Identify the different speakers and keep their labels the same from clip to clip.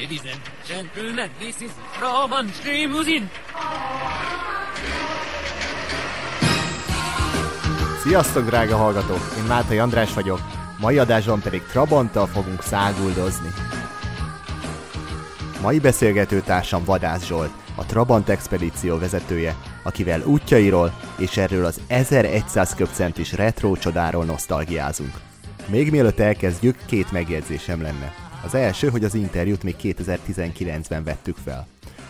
Speaker 1: Ladies and gentlemen, this is Trabant Limousine.
Speaker 2: Sziasztok, drága hallgatók! Én Mátai András vagyok, mai adásban pedig Trabanttal fogunk száguldozni. Mai beszélgető társam Vadász Zsolt, a Trabant expedíció vezetője, akivel útjairól és erről az 1100 köpcentis retro csodáról nosztalgiázunk. Még mielőtt elkezdjük, két megjegyzésem lenne. Az első, hogy az interjút még 2019-ben vettük fel.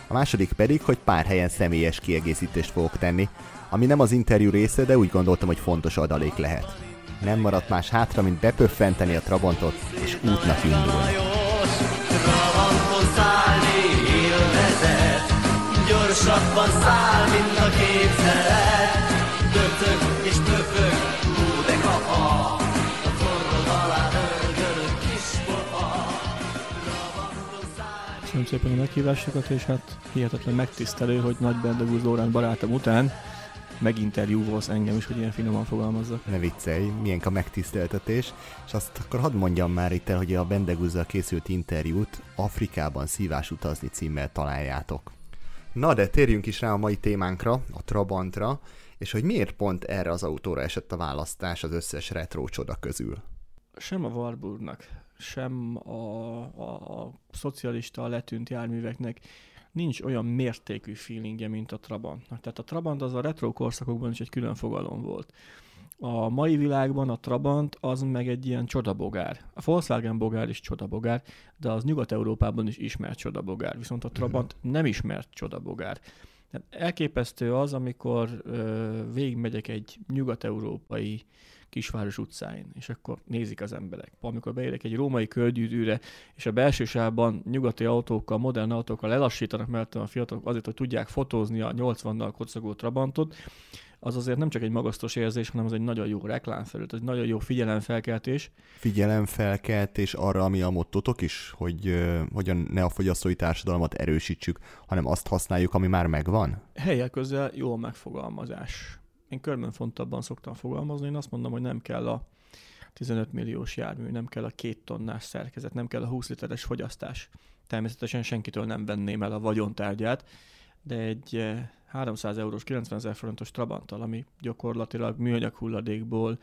Speaker 2: A második pedig, hogy pár helyen személyes kiegészítést fogok tenni, ami nem az interjú része, de úgy gondoltam, hogy fontos adalék lehet. Nem maradt más hátra, mint bepöffenteni a Trabantot és útnak indulni.
Speaker 3: Trabanton szállni élvezet, gyorsabban száll, mint a képzelet.
Speaker 4: Szépen a meghívásokat, és hát hihetetlen megtisztelő, hogy Nagy Bendegúz Lórán barátom után meginterjúvolsz engem is, hogy ilyen finoman fogalmazzak.
Speaker 2: Ne viccelj, milyen a megtiszteltetés, és azt akkor hadd mondjam már itt el, hogy a Bendeguzzal készült interjút Afrikában szívás utazni címmel találjátok. Na de térjünk is rá a mai témánkra, a Trabantra, és hogy miért pont erre az autóra esett a választás az összes retro csoda közül.
Speaker 4: Sem a Warburgnak, sem a, a, a szocialista letűnt járműveknek nincs olyan mértékű feelingje, mint a Trabantnak. Tehát a Trabant az a retro korszakokban is egy külön fogalom volt. A mai világban a Trabant az meg egy ilyen csodabogár. A Volkswagen bogár is csodabogár, de az Nyugat-Európában is ismert csodabogár. Viszont a Trabant nem ismert csodabogár. Tehát elképesztő az, amikor ö, végigmegyek egy nyugat-európai kisváros utcáin, és akkor nézik az emberek. Amikor beérek egy római körgyűrűre, és a belső sávban nyugati autókkal, modern autókkal lelassítanak mellettem a fiatalok azért, hogy tudják fotózni a 80-nal kocogó Trabantot, az azért nem csak egy magasztos érzés, hanem az egy nagyon jó reklámfelület, egy nagyon jó figyelemfelkeltés.
Speaker 2: Figyelemfelkeltés arra, ami a mottotok is, hogy uh, hogyan ne a fogyasztói társadalmat erősítsük, hanem azt használjuk, ami már megvan?
Speaker 4: Helyek közel jó megfogalmazás. Én körben fontabban szoktam fogalmazni, én azt mondom, hogy nem kell a 15 milliós jármű, nem kell a két tonnás szerkezet, nem kell a 20 literes fogyasztás. Természetesen senkitől nem venném el a vagyontárgyát, de egy 300 eurós, 90 ezer forintos Trabanttal, ami gyakorlatilag műanyag hulladékból,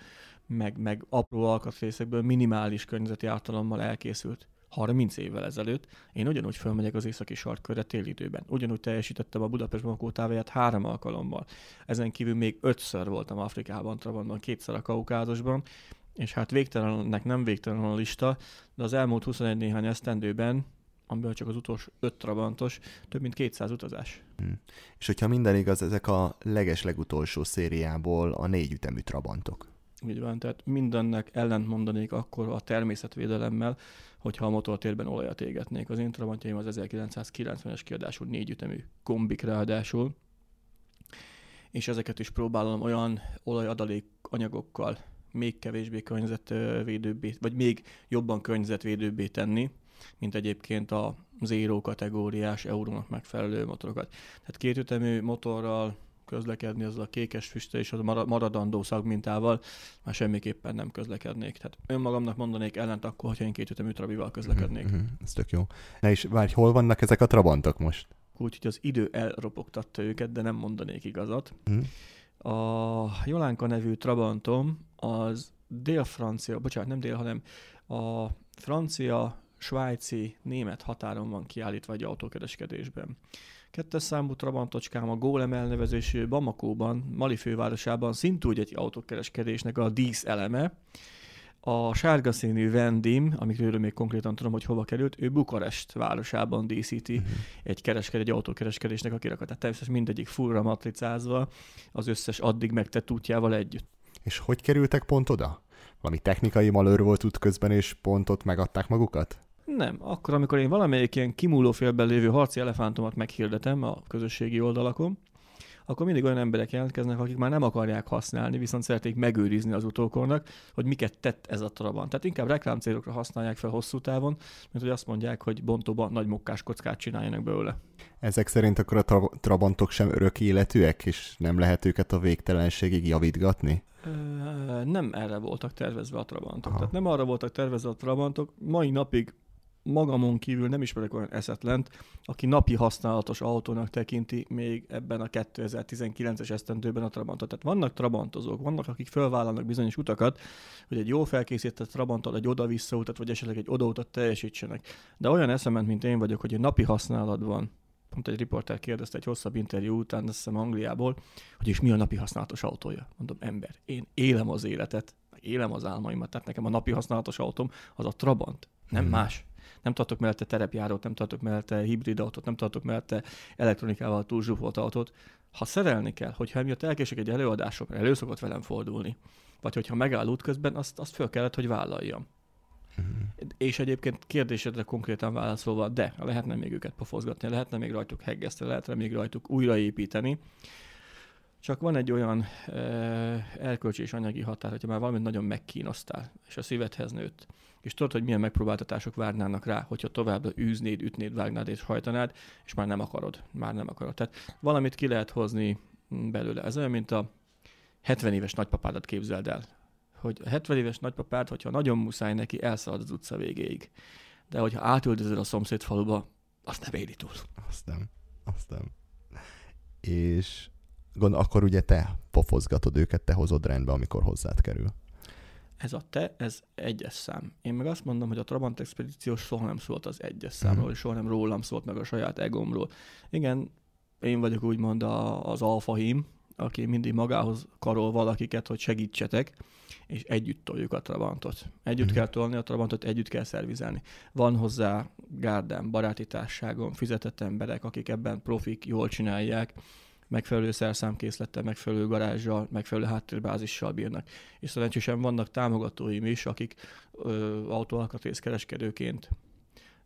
Speaker 4: meg, meg apró alkatrészekből minimális környezeti ártalommal elkészült 30 évvel ezelőtt, én ugyanúgy fölmegyek az északi sarkkörre télidőben. Ugyanúgy teljesítettem a Budapest Makó táváját három alkalommal. Ezen kívül még ötször voltam Afrikában, Trabantban, kétszer a Kaukázusban, és hát végtelennek nem végtelen a lista, de az elmúlt 21 néhány esztendőben amiből csak az utolsó öt trabantos, több mint 200 utazás.
Speaker 2: Hmm. És hogyha minden igaz, ezek a leges legutolsó szériából a négy ütemű trabantok.
Speaker 4: Így van, tehát mindennek ellent mondanék akkor a természetvédelemmel, hogyha a motortérben olajat égetnék. Az én trabantjaim az 1990-es kiadású négy ütemű kombik ráadásul, és ezeket is próbálom olyan olajadalék anyagokkal még kevésbé környezetvédőbbé, vagy még jobban környezetvédőbbé tenni, mint egyébként a zéró kategóriás eurónak megfelelő motorokat. Tehát kétütemű motorral közlekedni, az a kékes füste és az a maradandó szagmintával már semmiképpen nem közlekednék. Tehát önmagamnak mondanék ellent akkor, hogyha én kétütemű trabival közlekednék.
Speaker 2: Mm-hmm, ez tök jó. Na és várj, hol vannak ezek a trabantok most?
Speaker 4: Úgyhogy az idő elropogtatta őket, de nem mondanék igazat. Mm. A Jolánka nevű trabantom az dél-francia, bocsánat, nem dél, hanem a francia svájci, német határon van kiállítva egy autókereskedésben. Kettes számú Trabantocskám a Gólem elnevezésű Bamakóban, Mali fővárosában szintúgy egy autókereskedésnek a dísz eleme. A sárga színű Vendim, amikről még konkrétan tudom, hogy hova került, ő Bukarest városában díszíti uh-huh. egy kereskedő, egy autókereskedésnek a kirakatát. Természetesen mindegyik fullra matricázva, az összes addig megtett útjával együtt.
Speaker 2: És hogy kerültek pont oda? Valami technikai malőr volt útközben, és pontot megadták magukat?
Speaker 4: Nem. Akkor, amikor én valamelyik ilyen kimúló félben lévő harci elefántomat meghirdetem a közösségi oldalakon, akkor mindig olyan emberek jelentkeznek, akik már nem akarják használni, viszont szeretnék megőrizni az utókornak, hogy miket tett ez a Trabant. Tehát inkább reklámcélokra használják fel hosszú távon, mint hogy azt mondják, hogy bontóban nagy mokkás kockát csináljanak belőle.
Speaker 2: Ezek szerint akkor a tra- Trabantok sem örök életűek, és nem lehet őket a végtelenségig javítgatni?
Speaker 4: nem erre voltak tervezve a Trabantok. Aha. Tehát nem arra voltak tervezve a Trabantok. Mai napig magamon kívül nem ismerek olyan eszetlent, aki napi használatos autónak tekinti még ebben a 2019-es esztendőben a Trabantot. Tehát vannak Trabantozók, vannak, akik felvállalnak bizonyos utakat, hogy egy jó felkészített Trabanttal egy oda-vissza utat, vagy esetleg egy oda-utat teljesítsenek. De olyan eszement, mint én vagyok, hogy egy napi használatban pont egy riporter kérdezte egy hosszabb interjú után, azt hiszem Angliából, hogy és mi a napi használatos autója. Mondom, ember, én élem az életet, élem az álmaimat, tehát nekem a napi használatos autóm az a Trabant, nem hmm. más. Nem tartok mellette terepjárót, nem tartok mellette hibrid autót, nem tartok mellette elektronikával túlzsúfolt autót. Ha szerelni kell, hogyha emiatt elkések egy előadások, mert elő szokott velem fordulni, vagy hogyha megáll útközben, azt, azt föl kellett, hogy vállaljam. Uh-huh. És egyébként kérdésedre konkrétan válaszolva, de lehetne még őket pofozgatni, lehetne még rajtuk heggeszteni, lehetne még rajtuk újraépíteni. Csak van egy olyan e, erkölcsi és anyagi határ, hogyha már valamit nagyon megkínoztál, és a szívedhez nőtt, és tudod, hogy milyen megpróbáltatások várnának rá, hogyha tovább űznéd, ütnéd, vágnád és hajtanád, és már nem akarod, már nem akarod. Tehát valamit ki lehet hozni belőle. Ez olyan, mint a 70 éves nagypapádat képzeld el hogy a 70 éves nagypapát, hogyha nagyon muszáj neki, elszalad az utca végéig. De hogyha átüldözöd a szomszéd faluba, azt nem éri túl.
Speaker 2: Azt nem. Azt nem. És gond, akkor ugye te pofozgatod őket, te hozod rendbe, amikor hozzád kerül.
Speaker 4: Ez a te, ez egyes szám. Én meg azt mondom, hogy a Trabant expedíció soha nem szólt az egyes számról, mm. és soha nem rólam szólt meg a saját egomról. Igen, én vagyok úgymond a, az alfahím, aki mindig magához karol valakiket, hogy segítsetek, és együtt toljuk a Trabantot. Együtt mm. kell tolni a Trabantot, együtt kell szervizelni. Van hozzá gárdám, baráti társágon, fizetett emberek, akik ebben profik, jól csinálják, megfelelő szerszámkészlettel, megfelelő garázsal, megfelelő háttérbázissal bírnak. És szerencsésen vannak támogatóim is, akik autóalkatrészkereskedőként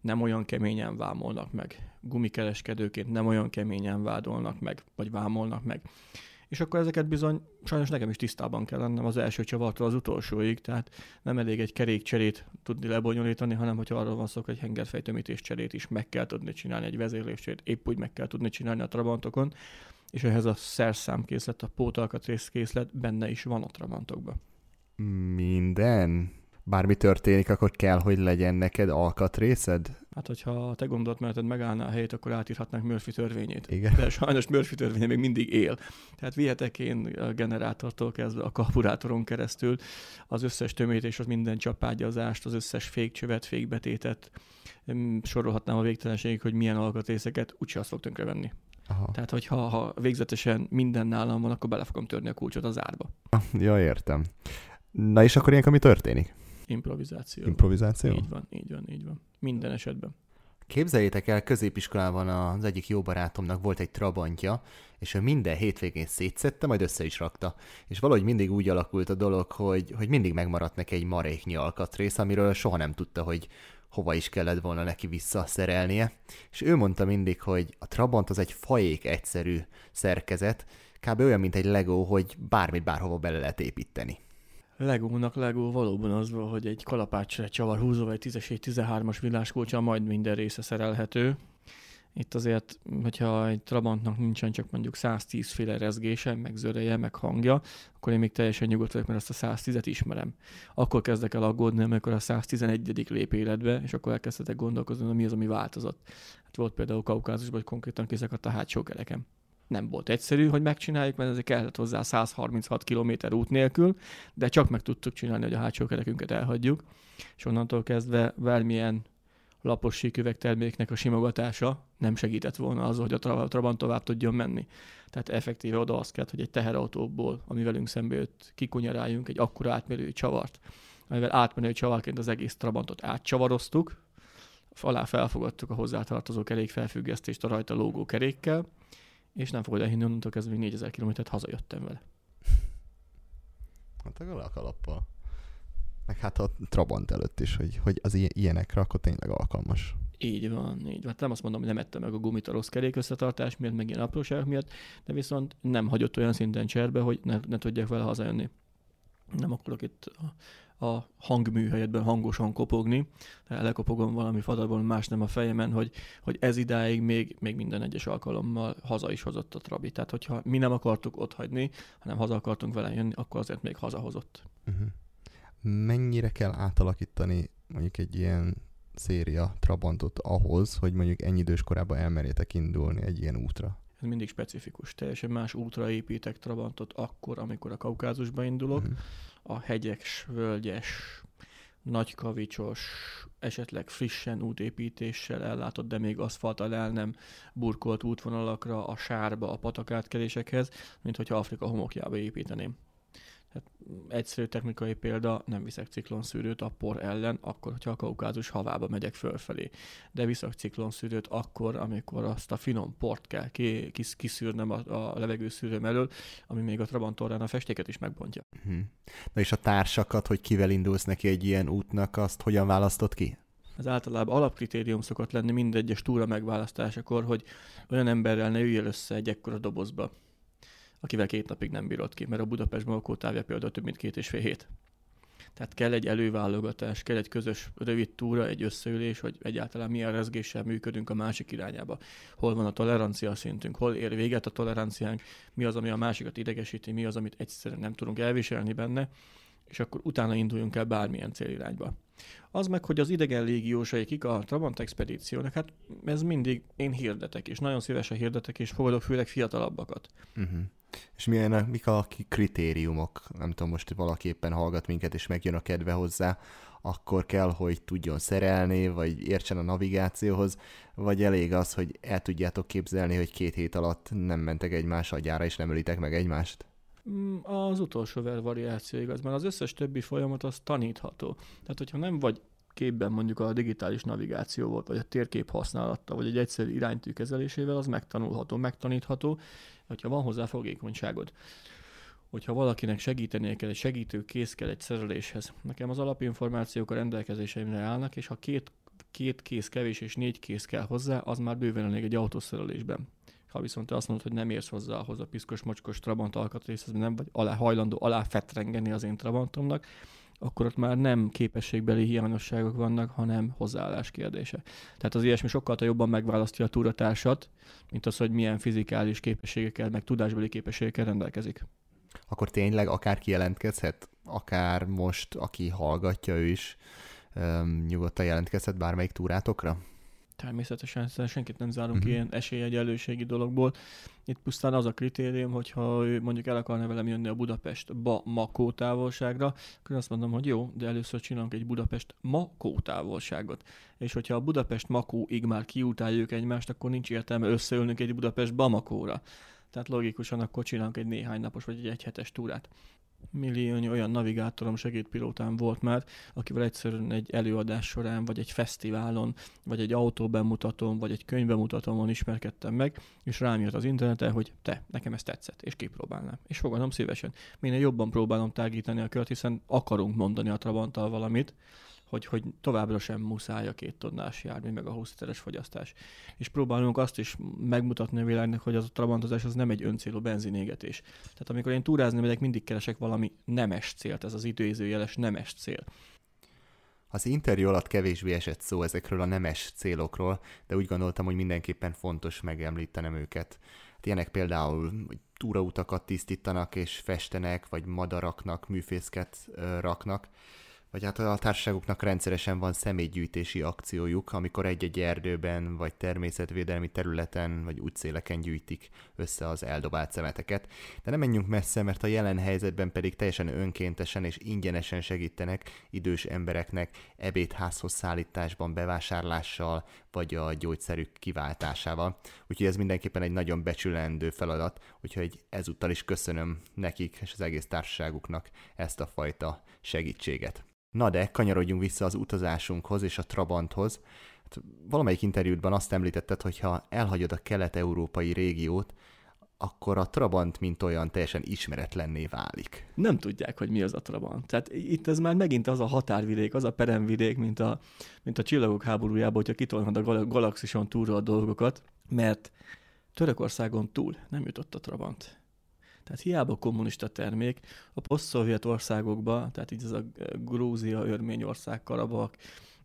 Speaker 4: nem olyan keményen vámolnak meg. Gumikereskedőként nem olyan keményen vádolnak meg, vagy vámolnak meg és akkor ezeket bizony sajnos nekem is tisztában kell lennem az első csavartól az utolsóig, tehát nem elég egy kerékcserét tudni lebonyolítani, hanem hogyha arról van szó, hogy egy hengerfejtömítés cserét is meg kell tudni csinálni, egy vezérléscserét épp úgy meg kell tudni csinálni a Trabantokon, és ehhez a szerszámkészlet, a pótalkatrészkészlet benne is van a Trabantokban.
Speaker 2: Minden? bármi történik, akkor kell, hogy legyen neked alkatrészed?
Speaker 4: Hát, hogyha a te gondolatmeneted megállná a helyét, akkor átírhatnánk Murphy törvényét.
Speaker 2: Igen.
Speaker 4: De sajnos Murphy törvénye még mindig él. Tehát vihetek én a generátortól kezdve a karburátoron keresztül az összes tömítés, az minden csapágyazást, az összes fékcsövet, fékbetétet, sorolhatnám a végtelenségig, hogy milyen alkatrészeket, úgyse azt fog tönkrevenni. Aha. Tehát, hogyha ha végzetesen minden nálam van, akkor bele fogom törni a kulcsot az árba.
Speaker 2: Ja, értem. Na és akkor ilyenkor mi történik?
Speaker 4: Improvizáció.
Speaker 2: Improvizáció?
Speaker 4: Így van, így van, így van. Minden esetben.
Speaker 2: Képzeljétek el, középiskolában az egyik jó barátomnak volt egy trabantja, és ő minden hétvégén szétszette, majd össze is rakta. És valahogy mindig úgy alakult a dolog, hogy, hogy mindig megmaradt neki egy maréknyi alkatrész, amiről soha nem tudta, hogy hova is kellett volna neki visszaszerelnie. És ő mondta mindig, hogy a Trabant az egy fajék egyszerű szerkezet, kb. olyan, mint egy Lego, hogy bármit bárhova bele lehet építeni.
Speaker 4: Legónak Legó valóban az van, hogy egy kalapácsra egy csavar húzó, vagy 10 13-as villáskulcsa majd minden része szerelhető. Itt azért, hogyha egy Trabantnak nincsen csak mondjuk 110 féle rezgése, meg zöreje, meg hangja, akkor én még teljesen nyugodt vagyok, mert azt a 110-et ismerem. Akkor kezdek el aggódni, amikor a 111. lép életbe, és akkor elkezdhetek gondolkozni, hogy mi az, ami változott. Hát volt például Kaukázusban, hogy konkrétan kiszakadt a hátsó kerekem nem volt egyszerű, hogy megcsináljuk, mert ezért kellett hozzá 136 km út nélkül, de csak meg tudtuk csinálni, hogy a hátsó kerekünket elhagyjuk, és onnantól kezdve bármilyen lapos síküveg terméknek a simogatása nem segített volna az, hogy a Trabant tovább tudjon menni. Tehát effektíve oda az kellett, hogy egy teherautóból, ami velünk szembe jött, kikunyaráljunk egy akkora átmenő csavart, amivel átmenő csavarként az egész Trabantot átcsavaroztuk, alá felfogadtuk a hozzátartozó kerékfelfüggesztést a rajta lógó kerékkel, és nem fogod elhinni, onnantól kezdve 4000 kilométert hazajöttem vele.
Speaker 2: Hát a kalappal. Meg hát a Trabant előtt is, hogy, hogy az ilyenekre akkor tényleg alkalmas.
Speaker 4: Így van, így van. Hát nem azt mondom, hogy nem ettem meg a gumit a rossz kerék összetartás miatt, meg ilyen apróságok miatt, de viszont nem hagyott olyan szinten cserbe, hogy ne, ne tudjak vele hazajönni. Nem akarok itt a a hangműhelyetben hangosan kopogni, lekopogom valami fadarból más nem a fejemen, hogy, hogy ez idáig még, még minden egyes alkalommal haza is hozott a trabi. Tehát, hogyha mi nem akartuk ott hagyni, hanem haza akartunk vele jönni, akkor azért még hazahozott.
Speaker 2: Uh-huh. Mennyire kell átalakítani mondjuk egy ilyen széria Trabantot ahhoz, hogy mondjuk ennyi idős korában elmerjétek indulni egy ilyen útra?
Speaker 4: Ez mindig specifikus. Teljesen más útra építek Trabantot akkor, amikor a Kaukázusba indulok.
Speaker 2: Mhm.
Speaker 4: A hegyes, völgyes, nagykavicsos, esetleg frissen útépítéssel ellátott, de még aszfalttal el nem burkolt útvonalakra, a sárba, a patakátkelésekhez, mint hogyha Afrika homokjába építeném. Tehát egyszerű technikai példa, nem viszek ciklonszűrőt a por ellen, akkor, hogyha a kaukázus havába megyek fölfelé. De viszek ciklonszűrőt akkor, amikor azt a finom port kell ki, kis, kiszűrnem a, a levegőszűrőm elől, ami még a Trabantorrán a festéket is megbontja.
Speaker 2: Mhm. Na és a társakat, hogy kivel indulsz neki egy ilyen útnak, azt hogyan választott ki?
Speaker 4: Az általában alapkritérium szokott lenni mindegyes túra megválasztásakor, hogy olyan emberrel ne üljél össze egy ekkora dobozba, akivel két napig nem bírod ki, mert a Budapest Malkó távja például több mint két és fél hét. Tehát kell egy előválogatás, kell egy közös rövid túra, egy összeülés, hogy egyáltalán milyen rezgéssel működünk a másik irányába. Hol van a tolerancia szintünk, hol ér véget a toleranciánk, mi az, ami a másikat idegesíti, mi az, amit egyszerűen nem tudunk elviselni benne, és akkor utána induljunk el bármilyen célirányba. Az meg, hogy az idegen légiósai kik a Trabant expedíciónak, hát ez mindig én hirdetek, és nagyon szívesen hirdetek, és fogadok főleg fiatalabbakat.
Speaker 2: Uh-huh. És milyen, mik a kritériumok? Nem tudom, most valaki éppen hallgat minket, és megjön a kedve hozzá, akkor kell, hogy tudjon szerelni, vagy értsen a navigációhoz, vagy elég az, hogy el tudjátok képzelni, hogy két hét alatt nem mentek egymás agyára, és nem ölitek meg egymást?
Speaker 4: Mm, Az utolsó ver variáció igaz, mert az összes többi folyamat az tanítható. Tehát, hogyha nem vagy képben mondjuk a digitális navigációval, vagy a térkép használattal, vagy egy egyszerű iránytű kezelésével, az megtanulható, megtanítható, hogyha van hozzá fogékonyságod. Hogyha valakinek segítenie kell, egy segítő kész kell egy szereléshez. Nekem az alapinformációk a rendelkezéseimre állnak, és ha két, két kész kevés és négy kész kell hozzá, az már bőven elég egy autószerelésben. Ha viszont te azt mondod, hogy nem érsz hozzá ahhoz a piszkos, mocskos Trabant alkatrészhez, nem vagy alá hajlandó alá fetrengeni az én Trabantomnak, akkor ott már nem képességbeli hiányosságok vannak, hanem hozzáállás kérdése. Tehát az ilyesmi sokkal jobban megválasztja a túratársat, mint az, hogy milyen fizikális képességekkel, meg tudásbeli képességekkel rendelkezik.
Speaker 2: Akkor tényleg akár kijelentkezhet, akár most, aki hallgatja ő is, nyugodtan jelentkezhet bármelyik túrátokra?
Speaker 4: Természetesen senkit nem zárunk uh-huh. ilyen esélyegyelőségi dologból. Itt pusztán az a kritérium, hogyha ő mondjuk el akarna velem jönni a Budapest-ba Makó távolságra, akkor azt mondom, hogy jó, de először csinálunk egy Budapest Makó távolságot. És hogyha a Budapest Makóig már kiutáljuk egymást, akkor nincs értelme összeülnünk egy Budapest Bamakóra. Tehát logikusan akkor csinálunk egy néhány napos vagy egy egyhetes túrát. Milliónyi olyan navigátorom, segédpilótám volt már, akivel egyszerűen egy előadás során, vagy egy fesztiválon, vagy egy autóbemutatón, vagy egy könyvbemutatón ismerkedtem meg, és rám jött az interneten, hogy te, nekem ez tetszett, és kipróbálnám. És fogadom szívesen. Minél jobban próbálom tágítani a kört, hiszen akarunk mondani a Trabanttal valamit, hogy, hogy továbbra sem muszáj a két tonnás jármű, meg a 20 literes fogyasztás. És próbálunk azt is megmutatni a világnak, hogy az a trabantozás az nem egy öncélú benzinégetés. Tehát amikor én túrázni megyek, mindig keresek valami nemes célt, ez az időzőjeles nemes cél.
Speaker 2: Az interjú alatt kevésbé esett szó ezekről a nemes célokról, de úgy gondoltam, hogy mindenképpen fontos megemlítenem őket. Hát ilyenek például, hogy túrautakat tisztítanak és festenek, vagy madaraknak műfészket raknak, vagy hát a társaságoknak rendszeresen van személygyűjtési akciójuk, amikor egy-egy erdőben, vagy természetvédelmi területen, vagy útszéleken gyűjtik össze az eldobált szemeteket. De nem menjünk messze, mert a jelen helyzetben pedig teljesen önkéntesen és ingyenesen segítenek idős embereknek ebédházhoz szállításban, bevásárlással, vagy a gyógyszerük kiváltásával. Úgyhogy ez mindenképpen egy nagyon becsülendő feladat, úgyhogy ezúttal is köszönöm nekik és az egész társaságuknak ezt a fajta segítséget. Na de, kanyarodjunk vissza az utazásunkhoz és a Trabanthoz. Hát, valamelyik interjútban azt említetted, hogy ha elhagyod a kelet-európai régiót, akkor a Trabant, mint olyan, teljesen ismeretlenné válik.
Speaker 4: Nem tudják, hogy mi az a Trabant. Tehát itt ez már megint az a határvidék, az a peremvidék, mint a, mint a csillagok háborújában, hogyha kitolnod a gal- galaxison túlra a dolgokat, mert Törökországon túl nem jutott a Trabant. Tehát hiába kommunista termék, a poszt-szovjet országokba, tehát így ez a Grúzia, Örményország, Karabak,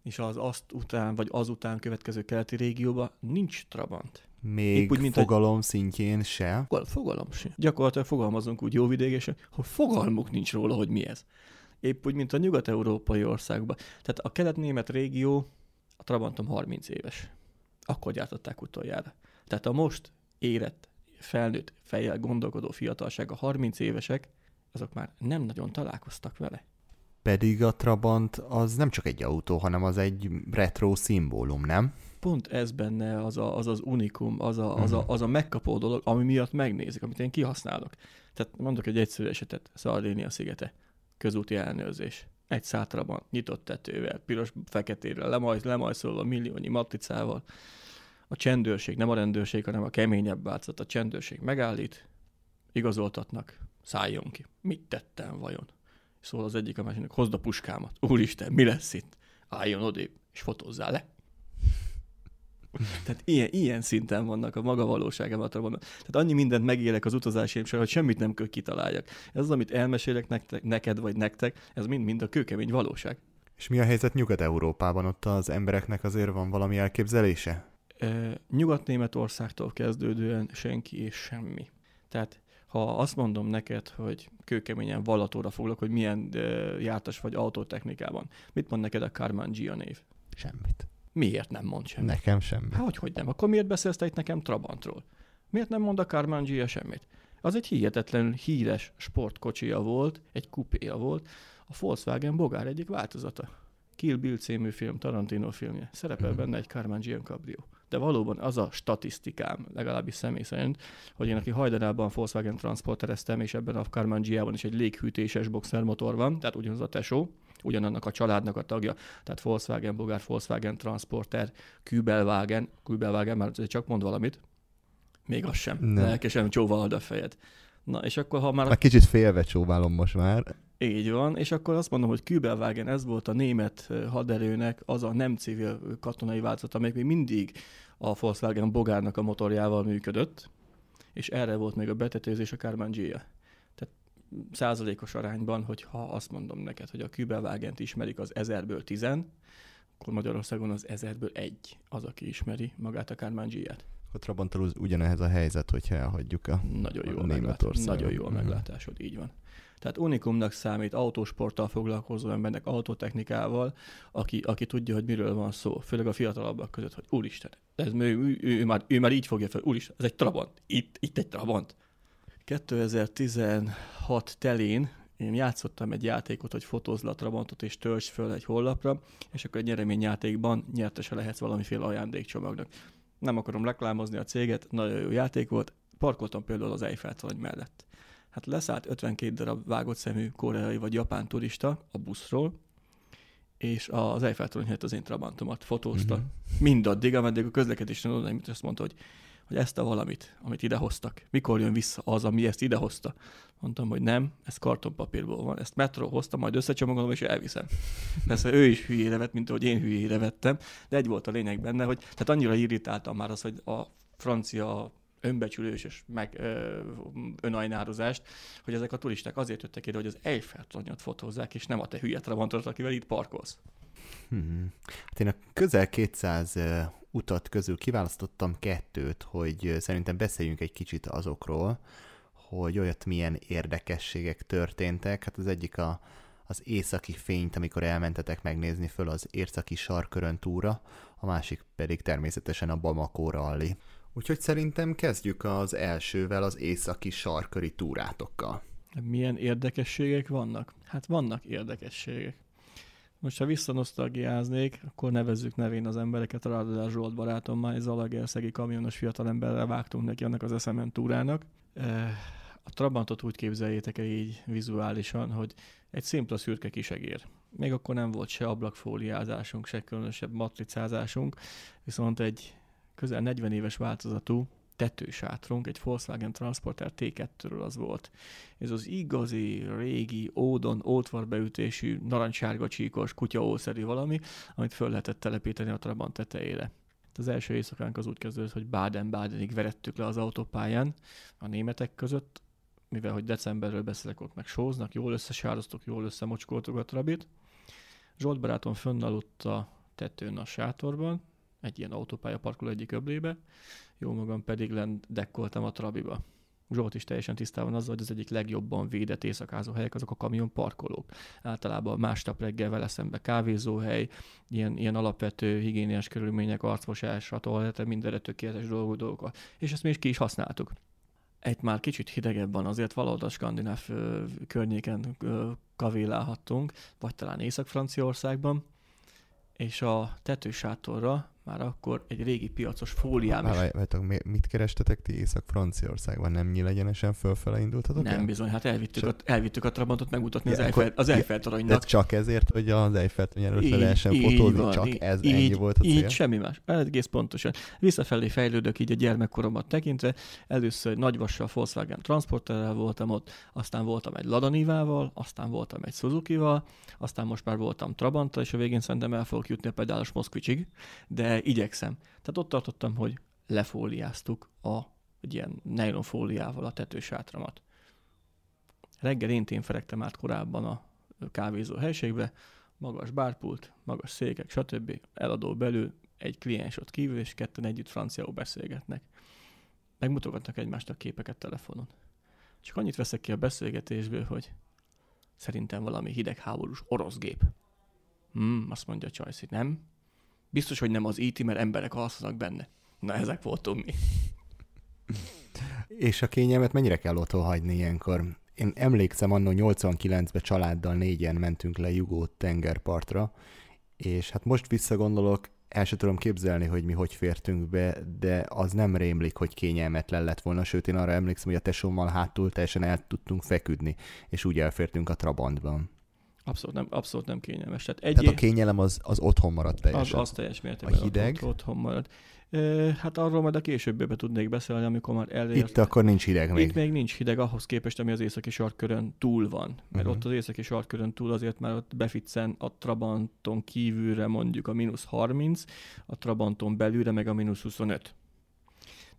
Speaker 4: és az azt után, vagy azután következő keleti régióba nincs Trabant.
Speaker 2: Még
Speaker 4: Épp úgy, mint
Speaker 2: fogalom szintjén se.
Speaker 4: Fogal, fogalom sem. Gyakorlatilag fogalmazunk úgy jó vidégesen, hogy fogalmuk nincs róla, hogy mi ez. Épp úgy, mint a nyugat-európai országban. Tehát a kelet-német régió A Trabantom 30 éves. Akkor gyártották utoljára. Tehát a most érett, felnőtt, fejjel gondolkodó fiatalság, a 30 évesek, azok már nem nagyon találkoztak vele.
Speaker 2: Pedig a Trabant az nem csak egy autó, hanem az egy retro szimbólum, nem?
Speaker 4: Pont ez benne az a, az, az unikum, az a, az, a, az a megkapó dolog, ami miatt megnézik, amit én kihasználok. Tehát mondok egy egyszerű esetet, Szardénia szigete, közúti ellenőrzés. Egy szátraban, nyitott tetővel, piros feketéről, lemaj, lemajszolva milliónyi matricával. A csendőrség, nem a rendőrség, hanem a keményebb változat, a csendőrség megállít, igazoltatnak, szálljon ki. Mit tettem vajon? Szól az egyik a másiknak, hozd a puskámat. Úristen, mi lesz itt? Álljon odébb, és fotózzál le. Tehát ilyen, ilyen szinten vannak a maga valóságában. Tehát annyi mindent megélek az utazásaim során, hogy semmit nem kell kitaláljak. Ez az, amit elmesélek nektek, neked vagy nektek, ez mind-mind a kőkemény valóság.
Speaker 2: És mi a helyzet Nyugat-Európában? Ott az embereknek azért van valami elképzelése?
Speaker 4: Nyugat-Németországtól kezdődően senki és semmi. Tehát ha azt mondom neked, hogy kőkeményen vallatóra foglak, hogy milyen jártas vagy autótechnikában, mit mond neked a Carman Gia név?
Speaker 2: Semmit.
Speaker 4: Miért nem mond semmit?
Speaker 2: Nekem semmi.
Speaker 4: Hát, hogy, hogy nem? Akkor miért beszélsz te itt nekem Trabantról? Miért nem mond a Carman Gia semmit? Az egy hihetetlenül híres sportkocsia volt, egy kupéja volt, a Volkswagen Bogár egyik változata. Kill Bill című film, Tarantino filmje. Szerepel benne egy Carman Gian Cabrio. De valóban az a statisztikám, legalábbis személy szerint, hogy én, aki hajdanában Volkswagen transportereztem, és ebben a Carman Gia-ban is egy léghűtéses boxermotor van, tehát ugyanaz a tesó, ugyanannak a családnak a tagja, tehát Volkswagen Bogár, Volkswagen Transporter, Kübelwagen, Kübelwagen, már csak mond valamit, még az sem.
Speaker 2: Nem.
Speaker 4: Lelkesen csóvalod a fejed. Na, és akkor, ha már
Speaker 2: Már kicsit félve csóválom most már.
Speaker 4: így van, és akkor azt mondom, hogy Kübelwagen ez volt a német haderőnek az a nem civil katonai változat, amelyik még mindig a Volkswagen Bogárnak a motorjával működött, és erre volt még a betetőzés a Gia. Tehát százalékos arányban, hogyha azt mondom neked, hogy a Kübelwagent ismerik az 1000-ből 10 akkor Magyarországon az 1000-ből egy az, aki ismeri magát a Gia-t.
Speaker 2: A Trabanttal uz- ugyanehhez a helyzet, hogyha elhagyjuk a...
Speaker 4: Nagyon jó,
Speaker 2: a Németországon.
Speaker 4: nagyon jó a
Speaker 2: Mhm.
Speaker 4: meglátásod, így van. Tehát unikumnak számít autósporttal foglalkozó embernek, autotechnikával, aki, aki tudja, hogy miről van szó, főleg a fiatalabbak között, hogy úristen, ez, ő, ő, ő, már, ő már így fogja fel, úristen, ez egy Trabant, itt, itt egy Trabant. 2016 telén én játszottam egy játékot, hogy fotózd le a Trabantot és töltsd föl egy honlapra, és akkor egy nyereményjátékban nyertese lehetsz valamiféle ajándékcsomagnak. Nem akarom reklámozni a céget, nagyon jó játék volt, parkoltam például az Eiffel torony mellett. Hát leszállt 52 darab vágott szemű koreai vagy japán turista a buszról, és az Eiffel torony helyett az én Trabantomat fotózta.
Speaker 2: Mhm.
Speaker 4: Mm-hmm. Mindaddig, ameddig a közlekedésen oda, amit azt mondta, hogy, hogy ezt a valamit, amit idehoztak, mikor jön vissza az, ami ezt idehozta. Mondtam, hogy nem, ez kartonpapírból van, ezt metró hozta, majd összecsomagolom és elviszem. Persze ő is hülyére vett, mint ahogy én hülyére vettem, de egy volt a lényeg benne, hogy tehát annyira irritáltam már az, hogy a francia önbecsülős és meg ö, önajnározást, hogy ezek a turisták azért jöttek ide, hogy az Eiffel tornyot fotózzák, és nem a te hülye Trabantot, akivel itt parkolsz.
Speaker 2: Hmm. Hát én a közel 200 ö, utat közül kiválasztottam kettőt, hogy szerintem beszéljünk egy kicsit azokról, hogy olyat milyen érdekességek történtek. Hát az egyik a, az északi fényt, amikor elmentetek megnézni föl az északi sarkörön túra, a másik pedig természetesen a Bamako rally. Úgyhogy szerintem kezdjük az elsővel, az északi sarköri túrátokkal.
Speaker 4: Milyen érdekességek vannak? Hát vannak érdekességek. Most, ha visszanosztalgiáznék, akkor nevezzük nevén az embereket. Rádadás Zsolt barátommal, egy zalagerszegi kamionos fiatalemberrel vágtunk neki annak az eszemen túrának. Eh, A Trabantot úgy képzeljétek el így vizuálisan, hogy egy szimpla szürke kisegér. Még akkor nem volt se ablakfóliázásunk, se különösebb matricázásunk, viszont egy közel 40 éves változatú tetősátrunk, egy Volkswagen Transporter T2-ről az volt. Ez az igazi, régi, ódon, ótvarbeütésű, narancsárga csíkos, kutyaószerű valami, amit föl lehetett telepíteni a Trabant tetejére. Az első éjszakánk az úgy kezdődött, hogy Baden-Badenig verettük le az autópályán a németek között, mivel hogy decemberről beszélek, ott meg sóznak, jól összesároztuk, jól összemocskoltuk a trabit. Zsolt barátom fönnaludt a tetőn a sátorban, egy ilyen autópálya parkoló egyik öblébe, jó magam pedig lent dekkoltam a trabiba. Zsolt is teljesen tisztában azzal, hogy az egyik legjobban védett éjszakázó helyek azok a kamion parkolók. Általában másnap reggel vele szembe kávézóhely, ilyen, ilyen alapvető higiéniás körülmények, arcmosás, toalete, mindenre tökéletes dolgok, dolgok. És ezt mi is ki is használtuk. Egy már kicsit hidegebb van, azért valahol a skandináv ö, környéken ö, kavélálhattunk, vagy talán Észak-Franciaországban, és a tetősátorra már akkor egy régi piacos fóliám is.
Speaker 2: Várj, mit kerestetek ti Észak-Franciaországban? Nem nyílegyenesen fölfele indultatok el?
Speaker 4: Nem bizony, hát elvittük, a, elvittük a Trabantot megmutatni
Speaker 2: Ja,
Speaker 4: az, Eiffel, az Eiffel
Speaker 2: De
Speaker 4: toronynak.
Speaker 2: csak ezért, hogy az Eiffelt nyerőt fel lehessen
Speaker 4: így
Speaker 2: fotózni,
Speaker 4: van,
Speaker 2: csak
Speaker 4: így-
Speaker 2: ez
Speaker 4: így,
Speaker 2: ennyi volt a cél.
Speaker 4: Így, semmi más. Egész pontosan. Visszafelé fejlődök így a gyermekkoromat tekintve. Először egy nagyvassal Volkswagen Transporterrel voltam ott, aztán voltam egy Lada Nivával, aztán voltam egy Suzuki-val, aztán most már voltam Trabanttal, és a végén szerintem el fogok jutni a pedálos Moszkvicsig, de igyekszem. Tehát ott tartottam, hogy lefóliáztuk a egy ilyen nylonfóliával a tetősátramat. Reggel én témferegtem át korábban a kávézó helységbe, magas bárpult, magas székek, stb. Eladó belül, egy kliens ott kívül, és ketten együtt franciául beszélgetnek. Megmutogatnak egymásnak képeket telefonon. Csak annyit veszek ki a beszélgetésből, hogy szerintem valami hidegháborús orosz gép. Hmm, azt mondja a Csajci, nem? Biztos, hogy nem az IT, mert emberek alszanak benne. Na, ezek voltunk mi.
Speaker 2: És a kényelmet mennyire kell otthon hagyni ilyenkor? Én emlékszem, annó 89-ben családdal négyen mentünk le Jugó tengerpartra, és hát most visszagondolok, el sem tudom képzelni, hogy mi hogy fértünk be, de az nem rémlik, hogy kényelmetlen lett volna, sőt én arra emlékszem, hogy a tesómmal hátul teljesen el tudtunk feküdni, és úgy elfértünk a Trabantban.
Speaker 4: Abszolút nem, abszolút nem kényelmes. Tehát
Speaker 2: Tehát
Speaker 4: egy
Speaker 2: a kényelem az, az otthon maradt
Speaker 4: az,
Speaker 2: teljesen.
Speaker 4: az teljes mértékben
Speaker 2: A hideg?
Speaker 4: Ott, otthon marad. E, hát arról majd a későbbibe tudnék beszélni, amikor már elért.
Speaker 2: Itt akkor nincs hideg még.
Speaker 4: Itt még nincs hideg ahhoz képest, ami az északi sarkkörön túl van. Mert uh-huh. ott az északi sarkkörön túl azért már ott befitszen a Trabanton kívülre mondjuk a mínusz 30, a Trabanton belülre meg a mínusz 25.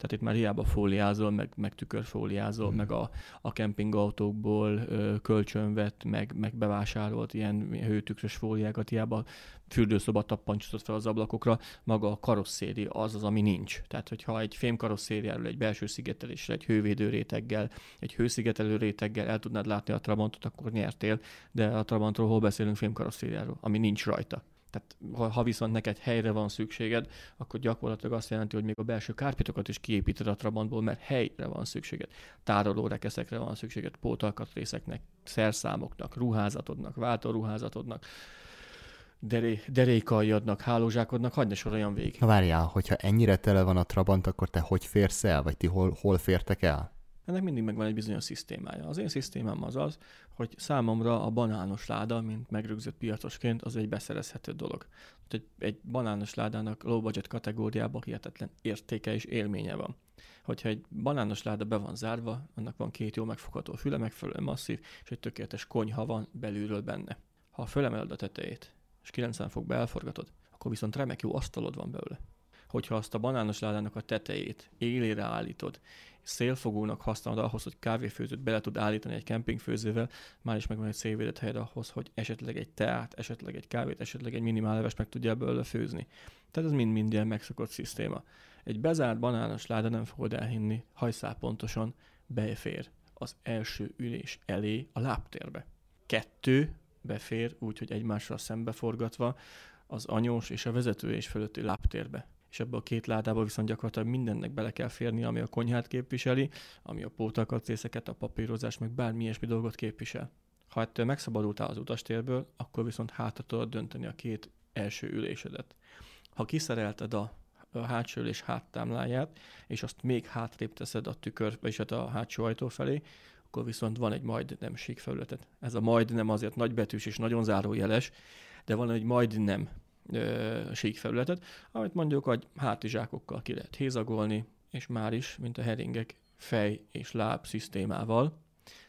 Speaker 4: Tehát itt már hiába fóliázol, meg, meg tükörfóliázol,
Speaker 2: Mhm.
Speaker 4: mm. meg a, a kempingautókból ö, kölcsönvett, meg, meg bevásárolt ilyen hőtükrös fóliákat, hiába fürdőszoba tappancsot fel az ablakokra, maga a karosszéri az az, ami nincs. Tehát, hogyha egy fém karosszériáról, egy belső szigetelésre, egy hővédő réteggel, egy hőszigetelő réteggel el tudnád látni a Trabantot, akkor nyertél, de a Trabantról hol beszélünk fém karosszériáról, ami nincs rajta. Tehát ha, viszont neked helyre van szükséged, akkor gyakorlatilag azt jelenti, hogy még a belső kárpitokat is kiépíted a Trabantból, mert helyre van szükséged. Tároló rekeszekre van szükséged, pótalkatrészeknek, szerszámoknak, ruházatodnak, váltóruházatodnak, deré, derékaljadnak, hálózsákodnak, hagyd ne soroljan végig.
Speaker 2: Na várjál, hogyha ennyire tele van a Trabant, akkor te hogy férsz el? Vagy ti hol, hol fértek el?
Speaker 4: Ennek mindig megvan egy bizonyos szisztémája. Az én szisztémám az az, hogy számomra a banános láda, mint megrögzött piacosként, az egy beszerezhető dolog. Egy, egy banános ládának low budget kategóriában hihetetlen értéke és élménye van. Hogyha egy banános láda be van zárva, annak van két jó megfogható füle, megfelelően masszív, és egy tökéletes konyha van belülről benne. Ha fölemeled a tetejét, és 90 fokba elforgatod, akkor viszont remek jó asztalod van belőle. Hogyha azt a banános ládának a tetejét élére állítod, szélfogónak használod ahhoz, hogy kávéfőzőt bele tud állítani egy kempingfőzővel, már is megvan egy szélvédett helyed ahhoz, hogy esetleg egy teát, esetleg egy kávét, esetleg egy minimál levest meg tudja belőle főzni. Tehát ez mind-mind ilyen megszokott szisztéma. Egy bezárt banános láda nem fogod elhinni, hajszál pontosan befér az első ülés elé a lábtérbe. Kettő befér, úgyhogy egymással szembeforgatva az anyós és a vezetőés fölötti lábtérbe és ebbe a két ládába viszont gyakorlatilag mindennek bele kell férni, ami a konyhát képviseli, ami a pótalkatrészeket, a papírozás, meg bármi ilyesmi dolgot képvisel. Ha ettől megszabadultál az utastérből, akkor viszont hátra tudod dönteni a két első ülésedet. Ha kiszerelted a, hátsó ülés háttámláját, és azt még hátrébb teszed a tükör, vagyis hát a hátsó ajtó felé, akkor viszont van egy majdnem sík felületet. Ez a majdnem azért nagybetűs és nagyon zárójeles, de van egy majdnem ö, sík felületet, amit mondjuk hogy hátizsákokkal ki lehet hézagolni, és már is, mint a heringek, fej és láb szisztémával,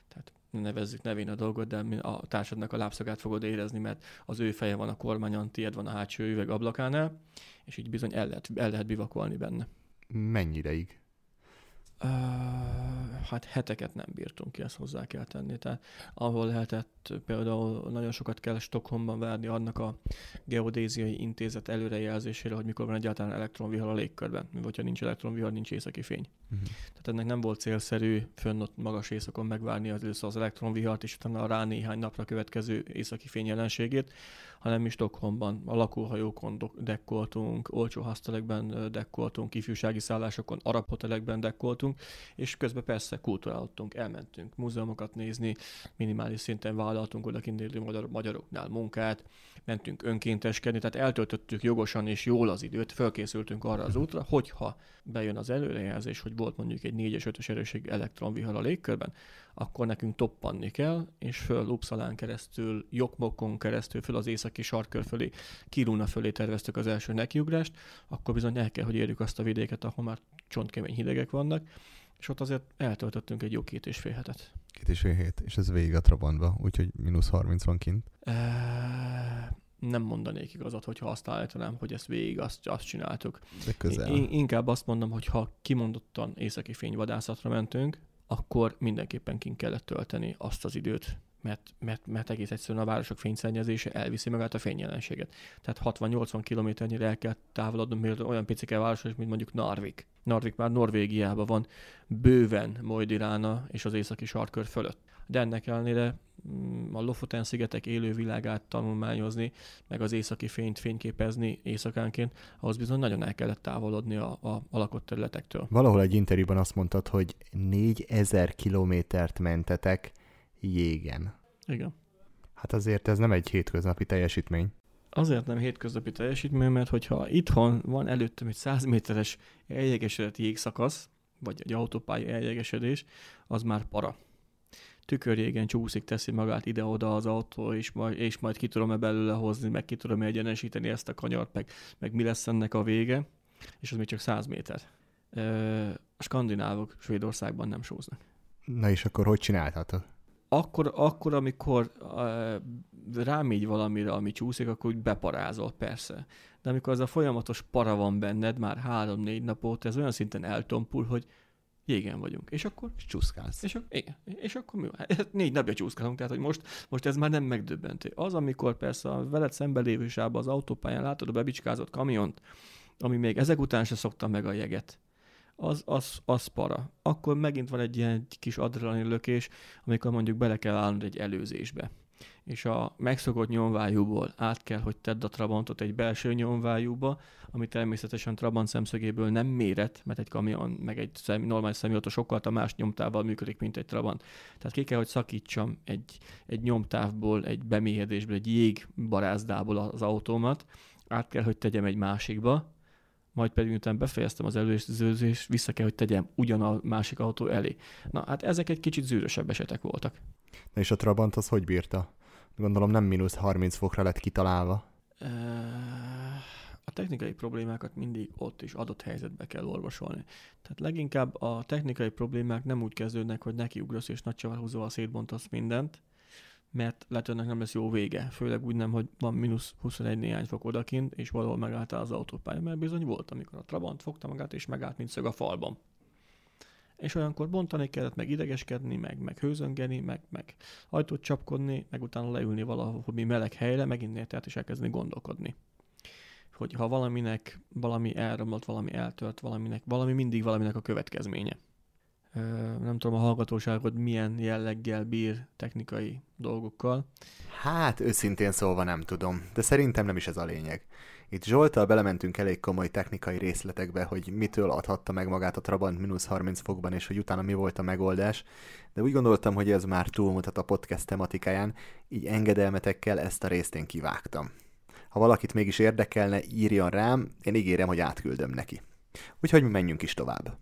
Speaker 4: tehát ne nevezzük nevén a dolgot, de a társadnak a lábszagát fogod érezni, mert az ő feje van a kormányon, tiéd van a hátsó üveg ablakánál, és így bizony el lehet, el lehet bivakolni benne.
Speaker 2: Mennyi ideig?
Speaker 4: Uh, hát heteket nem bírtunk ki, ezt hozzá kell tenni. Tehát ahol lehetett például nagyon sokat kell Stockholmban várni annak a geodéziai intézet előrejelzésére, hogy mikor van egyáltalán elektronvihar a légkörben. Vagy ha nincs elektronvihar, nincs északi fény.
Speaker 2: Mhm.
Speaker 4: Tehát ennek nem volt célszerű fönn ott magas éjszakon megvárni az először az elektronvihart, és utána a rá néhány napra következő északi fény jelenségét, hanem mi Stockholmban a lakóhajókon dekkoltunk, olcsó hasztelekben dekkoltunk, ifjúsági szállásokon, arab hotelekben dekkoltunk, és közben persze kulturálottunk, elmentünk múzeumokat nézni, minimális szinten vállaltunk oda kint élő magyar, magyaroknál munkát, mentünk önkénteskedni, tehát eltöltöttük jogosan és jól az időt, fölkészültünk arra az útra, hogyha bejön az előrejelzés, hogy volt mondjuk egy 4-es 5-ös erőség elektronvihar a légkörben, akkor nekünk toppanni kell, és föl Uppsalán keresztül, Jokmokon keresztül, föl az északi sarkör fölé, Kiruna fölé terveztük az első nekiugrást, akkor bizony el kell, hogy érjük azt a vidéket, ahol már csontkemény hidegek vannak, és ott azért eltöltöttünk egy jó két és fél hetet.
Speaker 2: Két és fél hét, és ez végig a Trabantba, úgyhogy mínusz 30 van kint.
Speaker 4: E- nem mondanék igazat, hogyha azt állítanám, hogy ezt végig azt, azt csináltuk.
Speaker 2: De közel.
Speaker 4: Én, inkább azt mondom, hogy ha kimondottan északi fényvadászatra mentünk, akkor mindenképpen kint kellett tölteni azt az időt, mert, mert, mert egész egyszerűen a városok fényszennyezése elviszi magát a fényjelenséget. Tehát 60-80 kilométernyire el kell távolodnunk, mert olyan picike város, mint mondjuk Narvik. Narvik már Norvégiában van, bőven Mojdirána és az északi sarkör fölött. De ennek ellenére mm, a Lofoten szigetek élő világát tanulmányozni, meg az északi fényt fényképezni éjszakánként, ahhoz bizony nagyon el kellett távolodni a, a, a lakott területektől.
Speaker 2: Valahol egy interjúban azt mondtad, hogy 4000 kilométert mentetek jégen.
Speaker 4: Igen.
Speaker 2: Hát azért ez nem egy hétköznapi teljesítmény.
Speaker 4: Azért nem hétköznapi teljesítmény, mert hogyha itthon van előttem egy 100 méteres eljegesedett jégszakasz, vagy egy autópálya eljegesedés, az már para. Tükörjégen csúszik, teszi magát ide-oda az autó, és majd, és majd ki tudom-e belőle hozni, meg ki tudom-e egyenesíteni ezt a kanyart, meg, meg mi lesz ennek a vége, és az még csak 100 méter. Ö, a skandinávok Svédországban nem sóznak.
Speaker 2: Na és akkor hogy csináltátok?
Speaker 4: Akkor, akkor amikor uh, rám így valamire, ami csúszik, akkor úgy beparázol, persze. De amikor az a folyamatos para van benned, már három-négy nap óta, ez olyan szinten eltompul, hogy jégen vagyunk. És akkor
Speaker 2: És csúszkálsz.
Speaker 4: és, igen, és akkor mi van? Hát Négy napja csúszkálunk, tehát hogy most, most ez már nem megdöbbentő. Az, amikor persze a veled szembe lévő sávba az autópályán látod a bebicskázott kamiont, ami még ezek után se szokta meg a jeget, az, az, az para. Akkor megint van egy ilyen kis adrenalin lökés, amikor mondjuk bele kell állnod egy előzésbe. És a megszokott nyomvájúból át kell, hogy tedd a Trabantot egy belső nyomvájúba, ami természetesen Trabant szemszögéből nem méret, mert egy kamion, meg egy szem, normális személyautó sokkal más nyomtával működik, mint egy Trabant. Tehát ki kell, hogy szakítsam egy, egy nyomtávból, egy bemélyedésből, egy jégbarázdából az autómat, át kell, hogy tegyem egy másikba, majd pedig miután befejeztem az előzőzést, vissza kell, hogy tegyem ugyan a másik autó elé. Na, hát ezek egy kicsit zűrösebb esetek voltak.
Speaker 2: Na és a Trabant az hogy bírta? Gondolom nem mínusz 30 fokra lett kitalálva.
Speaker 4: A technikai problémákat mindig ott is adott helyzetbe kell orvosolni. Tehát leginkább a technikai problémák nem úgy kezdődnek, hogy nekiugrasz és nagy csavarhúzóval szétbontasz mindent, mert lehet, hogy ennek nem lesz jó vége. Főleg úgy nem, hogy van mínusz 21 néhány fok odakint, és valahol megálltál az autópálya, mert bizony volt, amikor a Trabant fogta magát, és megállt, mint szög a falban. És olyankor bontani kellett, meg idegeskedni, meg, meg hőzöngeni, meg, meg ajtót csapkodni, meg utána leülni valahol mi meleg helyre, megint tehát is elkezdeni gondolkodni. Hogy ha valaminek valami elromlott, valami eltört, valaminek, valami mindig valaminek a következménye. Nem tudom, a hallgatóságod milyen jelleggel bír technikai dolgokkal.
Speaker 2: Hát őszintén szólva nem tudom, de szerintem nem is ez a lényeg. Itt Zsoltal belementünk elég komoly technikai részletekbe, hogy mitől adhatta meg magát a Trabant mínusz 30 fokban, és hogy utána mi volt a megoldás, de úgy gondoltam, hogy ez már túlmutat a podcast tematikáján, így engedelmetekkel ezt a részt én kivágtam. Ha valakit mégis érdekelne, írjon rám, én ígérem, hogy átküldöm neki. Úgyhogy mi menjünk is tovább.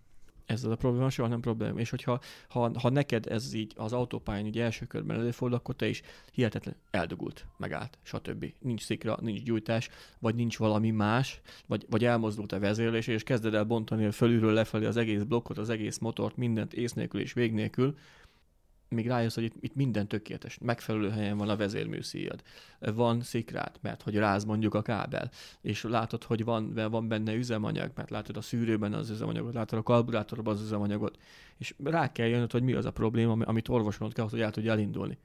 Speaker 4: Ezzel a probléma soha nem probléma. És hogyha ha, ha neked ez így az autópályán így első körben előfordul, akkor te is hihetetlen eldugult, megállt, stb. Nincs szikra, nincs gyújtás, vagy nincs valami más, vagy, vagy elmozdult a vezérlés, és kezded el bontani fölülről lefelé az egész blokkot, az egész motort, mindent ész nélkül és vég nélkül, még rájössz, hogy itt, itt minden tökéletes, megfelelő helyen van a vezérműszíjad. Van szikrád, mert hogy ráz mondjuk a kábel, és látod, hogy van, van benne üzemanyag, mert látod a szűrőben az üzemanyagot, látod a karburátorban az üzemanyagot, és rá kell jönnöd, hogy mi az a probléma, ami- amit orvosolnod kell, hogy el tudja elindulni.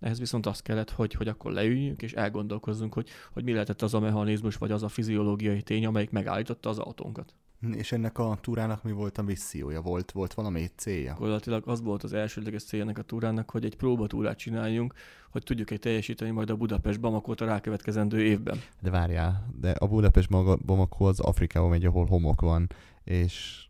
Speaker 4: Ehhez viszont az kellett, hogy, hogy akkor leüljünk és elgondolkozzunk, hogy, hogy mi lehetett az a mechanizmus, vagy az a fiziológiai tény, amelyik megállította az autónkat.
Speaker 2: És ennek a túrának mi volt a missziója? Volt, volt valami célja?
Speaker 4: Gyakorlatilag az volt az elsődleges célja ennek a túrának, hogy egy próbatúrát csináljunk, hogy tudjuk-e teljesíteni majd a Budapest Bamakot a rákövetkezendő évben.
Speaker 2: De várjál, de a Budapest Bamako az Afrikában megy, ahol homok van, és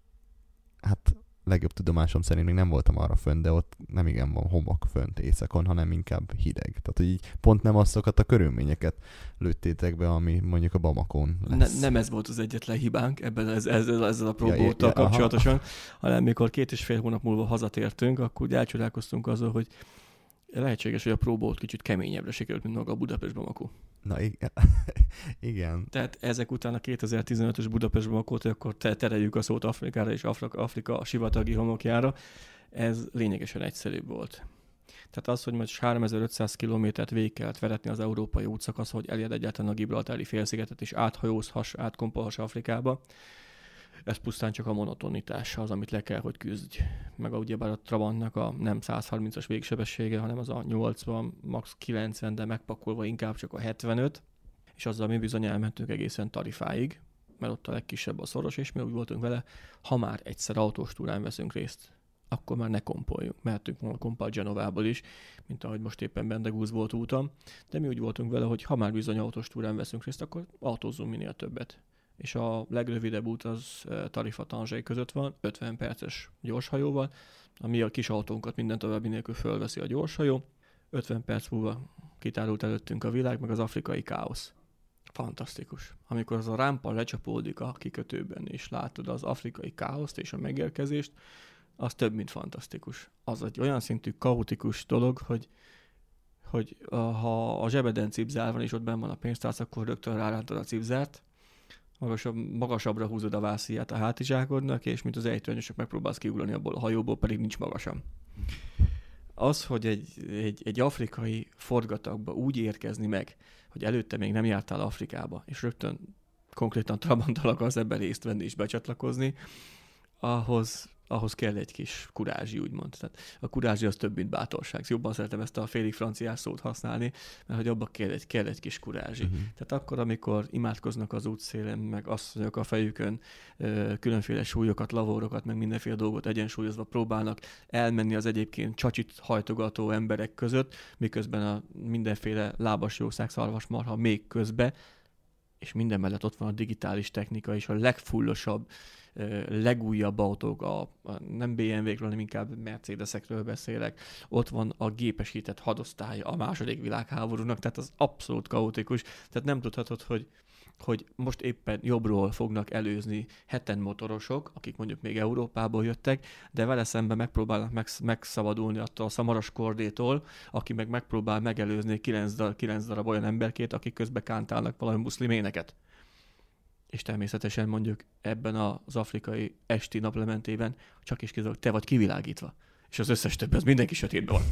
Speaker 2: hát legjobb tudomásom szerint még nem voltam arra fönn, de ott nem igen van homok fönt éjszakon, hanem inkább hideg. Tehát, hogy így pont nem azokat a körülményeket lőttétek be, ami mondjuk a Bamakon lesz.
Speaker 4: Ne, nem ez volt az egyetlen hibánk ebben ez, ezzel, ezzel a próbóttal
Speaker 2: Ja, ja,
Speaker 4: kapcsolatosan, hanem mikor két és fél hónap múlva hazatértünk, akkor úgy elcsodálkoztunk azon, hogy lehetséges, hogy a próbót kicsit keményebbre sikerült, mint maga a Budapest Bamako.
Speaker 2: Na igen. igen.
Speaker 4: Tehát ezek után a 2015-ös Budapest Bamakót, akkor te tereljük a szót Afrikára és Afrika, Afrika a sivatagi homokjára, ez lényegesen egyszerűbb volt. Tehát az, hogy most 3500 kilométert végig kellett veretni az európai útszakasz, hogy elérd egyáltalán a Gibraltári félszigetet, és áthajózhass, átkompolhass Afrikába, ez pusztán csak a monotonitás az, amit le kell, hogy küzdj. Meg a, ugyebár a Trabantnak a nem 130-as végsebessége, hanem az a 80, max 90, de megpakolva inkább csak a 75, és azzal mi bizony elmentünk egészen tarifáig, mert ott a legkisebb a szoros, és mi úgy voltunk vele, ha már egyszer autós túrán veszünk részt, akkor már ne kompoljunk. Mehetünk volna kompal Genovából is, mint ahogy most éppen Bendegúz volt úton, de mi úgy voltunk vele, hogy ha már bizony autós túrán veszünk részt, akkor autózzunk minél többet és a legrövidebb út az Tarifa Tanzsai között van, 50 perces gyorshajóval, ami a kis autónkat minden további nélkül fölveszi a gyorshajó. 50 perc múlva kitárult előttünk a világ, meg az afrikai káosz. Fantasztikus. Amikor az a rámpa lecsapódik a kikötőben, és látod az afrikai káoszt és a megérkezést, az több, mint fantasztikus. Az egy olyan szintű kaotikus dolog, hogy hogy ha a zsebeden cipzár van, és ott benn van a pénztárc, akkor rögtön rárántod a cipzárt, magasabb, magasabbra húzod a vásziját a hátizsákodnak, és mint az ejtőanyosok megpróbálsz kiugrani abból a hajóból, pedig nincs magasan. Az, hogy egy, egy, egy afrikai forgatagba úgy érkezni meg, hogy előtte még nem jártál Afrikába, és rögtön konkrétan Trabantal akarsz ebben részt venni és becsatlakozni, ahhoz ahhoz kell egy kis kurázsi, úgymond. Tehát a kurázsi az több, mint bátorság. Jobban szeretem ezt a félig franciás szót használni, mert hogy abba kell egy, kell egy kis kurázsi. Uh-huh. Tehát akkor, amikor imádkoznak az útszélen, meg asszonyok a fejükön különféle súlyokat, lavórokat, meg mindenféle dolgot egyensúlyozva próbálnak elmenni az egyébként csacsit hajtogató emberek között, miközben a mindenféle lábas jószág, szarvasmarha még közbe, és minden mellett ott van a digitális technika és a legfullosabb legújabb autók, a, a nem BMW-kről, hanem inkább Mercedesekről beszélek, ott van a gépesített hadosztály a második világháborúnak, tehát az abszolút kaotikus, tehát nem tudhatod, hogy hogy most éppen jobbról fognak előzni heten motorosok, akik mondjuk még Európából jöttek, de vele szemben megpróbálnak megsz- megszabadulni attól a szamaras kordétól, aki meg megpróbál megelőzni 9 darab, 9 darab olyan emberkét, akik közben kántálnak valami muszlim éneket és természetesen mondjuk ebben az afrikai esti naplementében csak is kizárólag te vagy kivilágítva, és az összes többi az mindenki sötétben van.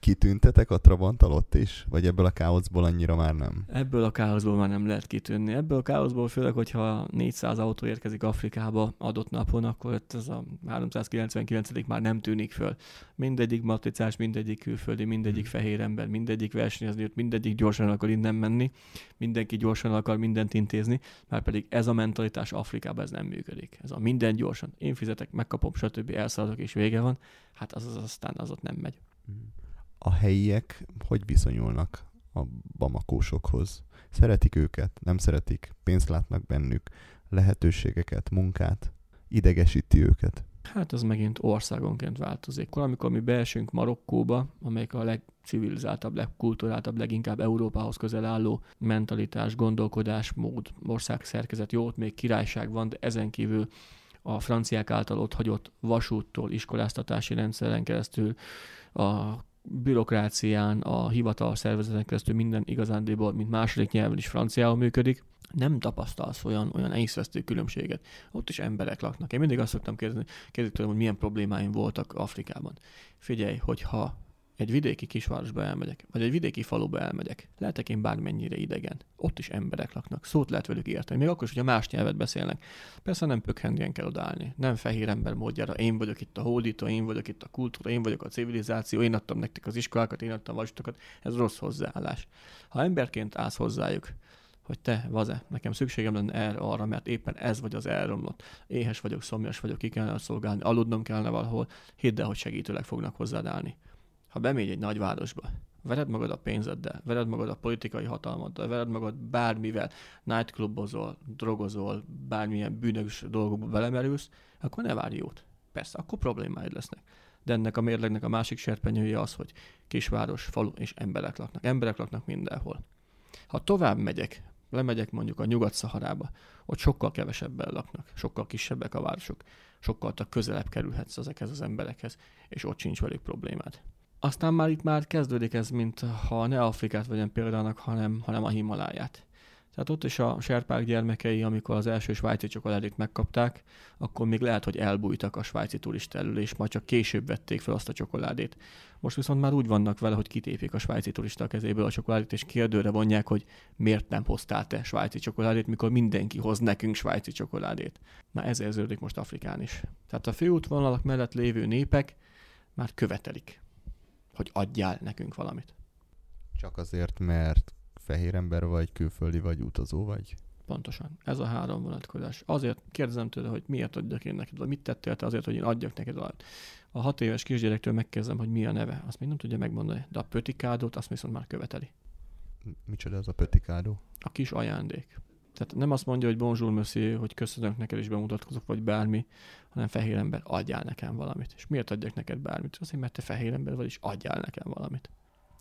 Speaker 2: Kitűntetek a Trabant alatt is? Vagy ebből a káoszból annyira már nem?
Speaker 4: Ebből a káoszból már nem lehet kitűnni. Ebből a káoszból főleg, hogyha 400 autó érkezik Afrikába adott napon, akkor ez a 399. már nem tűnik föl. Mindegyik matricás, mindegyik külföldi, mindegyik hmm. fehér ember, mindegyik versenyezni, mindegyik gyorsan akar innen menni, mindenki gyorsan akar mindent intézni, már pedig ez a mentalitás Afrikában ez nem működik. Ez a minden gyorsan. Én fizetek, megkapom, stb. elszaladok és vége van. Hát az, az aztán az ott nem megy
Speaker 2: a helyiek hogy viszonyulnak a bamakósokhoz? Szeretik őket, nem szeretik, pénzt látnak bennük, lehetőségeket, munkát, idegesíti őket?
Speaker 4: Hát az megint országonként változik. Amikor mi beesünk Marokkóba, amelyik a legcivilizáltabb, legkulturáltabb, leginkább Európához közel álló mentalitás, gondolkodás, mód, ország szerkezet, jó, ott még királyság van, de ezen kívül a franciák által ott hagyott vasúttól, iskoláztatási rendszeren keresztül, a bürokrácián, a hivatal szervezeten keresztül minden igazándiból, mint második nyelven is franciául működik, nem tapasztalsz olyan, olyan észvesztő különbséget. Ott is emberek laknak. Én mindig azt szoktam kérdezni, kérdezni tőlem, hogy milyen problémáim voltak Afrikában. Figyelj, hogyha egy vidéki kisvárosba elmegyek, vagy egy vidéki faluba elmegyek, lehetek én bármennyire idegen. Ott is emberek laknak, szót lehet velük érteni, még akkor is, hogyha más nyelvet beszélnek. Persze nem pökhendien kell odállni, nem fehér ember módjára, én vagyok itt a hódító, én vagyok itt a kultúra, én vagyok a civilizáció, én adtam nektek az iskolákat, én adtam vastokat, ez rossz hozzáállás. Ha emberként állsz hozzájuk, hogy te, vaze, nekem szükségem lenne erre, arra, mert éppen ez vagy az elromlott. Éhes vagyok, szomjas vagyok, ki kellene szolgálni, aludnom kellene valahol, hidd el, hogy segítőleg fognak hozzád állni. Ha bemégy egy nagyvárosba, vered magad a pénzeddel, vered magad a politikai hatalmaddal, vered magad bármivel, nightclubozol, drogozol, bármilyen bűnös dolgokba belemerülsz, akkor ne várj jót. Persze, akkor problémáid lesznek. De ennek a mérlegnek a másik serpenyője az, hogy kisváros, falu és emberek laknak. Emberek laknak mindenhol. Ha tovább megyek, lemegyek mondjuk a Nyugat-Szaharába, ott sokkal kevesebben laknak, sokkal kisebbek a városok, sokkal közelebb kerülhetsz ezekhez az emberekhez, és ott sincs velük problémád. Aztán már itt már kezdődik ez, mint ha ne Afrikát vegyem példának, hanem, hanem a Himaláját. Tehát ott is a serpák gyermekei, amikor az első svájci csokoládét megkapták, akkor még lehet, hogy elbújtak a svájci turista elől, és majd csak később vették fel azt a csokoládét. Most viszont már úgy vannak vele, hogy kitépik a svájci turista kezéből a csokoládét, és kérdőre vonják, hogy miért nem hoztál te svájci csokoládét, mikor mindenki hoz nekünk svájci csokoládét. Na ez érződik most Afrikán is. Tehát a főútvonalak mellett lévő népek már követelik, hogy adjál nekünk valamit.
Speaker 2: Csak azért, mert fehér ember vagy, külföldi vagy, utazó vagy?
Speaker 4: Pontosan. Ez a három vonatkozás. Azért kérdezem tőle, hogy miért adjak én neked, vagy mit tettél te azért, hogy én adjak neked valamit. A hat éves kisgyerektől megkezdem, hogy mi a neve. Azt még nem tudja megmondani. De a pötikádót azt viszont már követeli.
Speaker 2: Micsoda az a pötikádó?
Speaker 4: A kis ajándék. Tehát nem azt mondja, hogy bonjour monsieur, hogy köszönök neked is bemutatkozok, vagy bármi, hanem fehér ember, adjál nekem valamit. És miért adjak neked bármit? Azért, mert te fehér ember vagy, és adjál nekem valamit.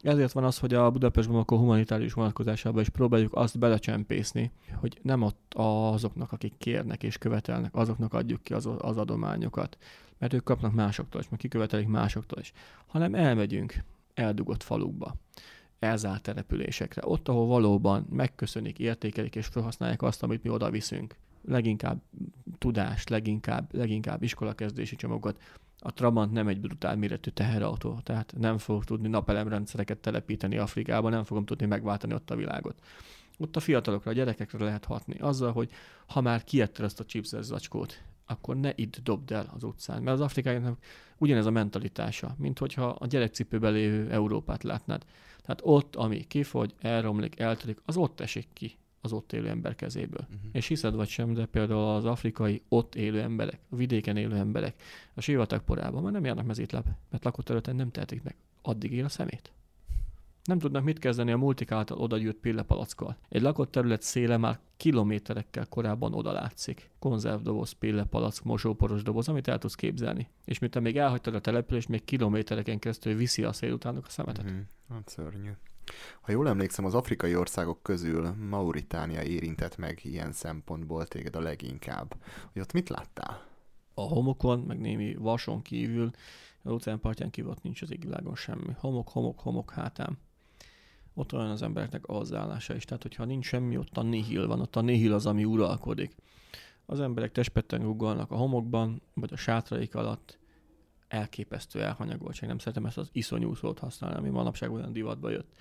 Speaker 4: Ezért van az, hogy a Budapestben akkor humanitárius vonatkozásában is próbáljuk azt belecsempészni, hogy nem ott azoknak, akik kérnek és követelnek, azoknak adjuk ki az, az adományokat, mert ők kapnak másoktól is, meg kikövetelik másoktól is, hanem elmegyünk eldugott falukba, elzárt településekre, ott, ahol valóban megköszönik, értékelik és felhasználják azt, amit mi oda viszünk. Leginkább tudást, leginkább, leginkább iskolakezdési csomagokat, a Trabant nem egy brutál méretű teherautó, tehát nem fog tudni napelemrendszereket telepíteni Afrikába, nem fogom tudni megváltani ott a világot. Ott a fiatalokra, a gyerekekre lehet hatni. Azzal, hogy ha már kiettel ezt a chipses zacskót, akkor ne itt dobd el az utcán. Mert az afrikaiaknak ugyanez a mentalitása, mint hogyha a gyerekcipőbe lévő Európát látnád. Tehát ott, ami kifogy, elromlik, eltelik, az ott esik ki az ott élő ember kezéből. Uh-huh. És hiszed vagy sem, de például az afrikai ott élő emberek, a vidéken élő emberek a sivatag porában már nem járnak mezítláb, mert lakott területen nem tehetik meg. Addig él a szemét. Nem tudnak mit kezdeni a multik által odagyűrt pillepalackkal. Egy lakott terület széle már kilométerekkel korábban oda látszik. Konzervdoboz, pillepalack, mosóporos doboz, amit el tudsz képzelni. És te még elhagytad a települést, még kilométereken keresztül viszi a szél utánok a szemetet.
Speaker 2: Mm-hmm. Hát szörnyű. Ha jól emlékszem, az afrikai országok közül Mauritánia érintett meg ilyen szempontból téged a leginkább. Hogy ott mit láttál?
Speaker 4: A homokon, meg némi vason kívül, az óceánpartján kívül ott nincs az égvilágon semmi. Homok, homok, homok hátám. Ott olyan az embereknek a hozzáállása is. Tehát, hogyha nincs semmi, ott a nihil van, ott a nihil az, ami uralkodik. Az emberek testpetten ruggalnak a homokban, vagy a sátraik alatt, elképesztő elhanyagoltság. Nem szeretem ezt az iszonyú szót használni, ami manapság olyan divatba jött.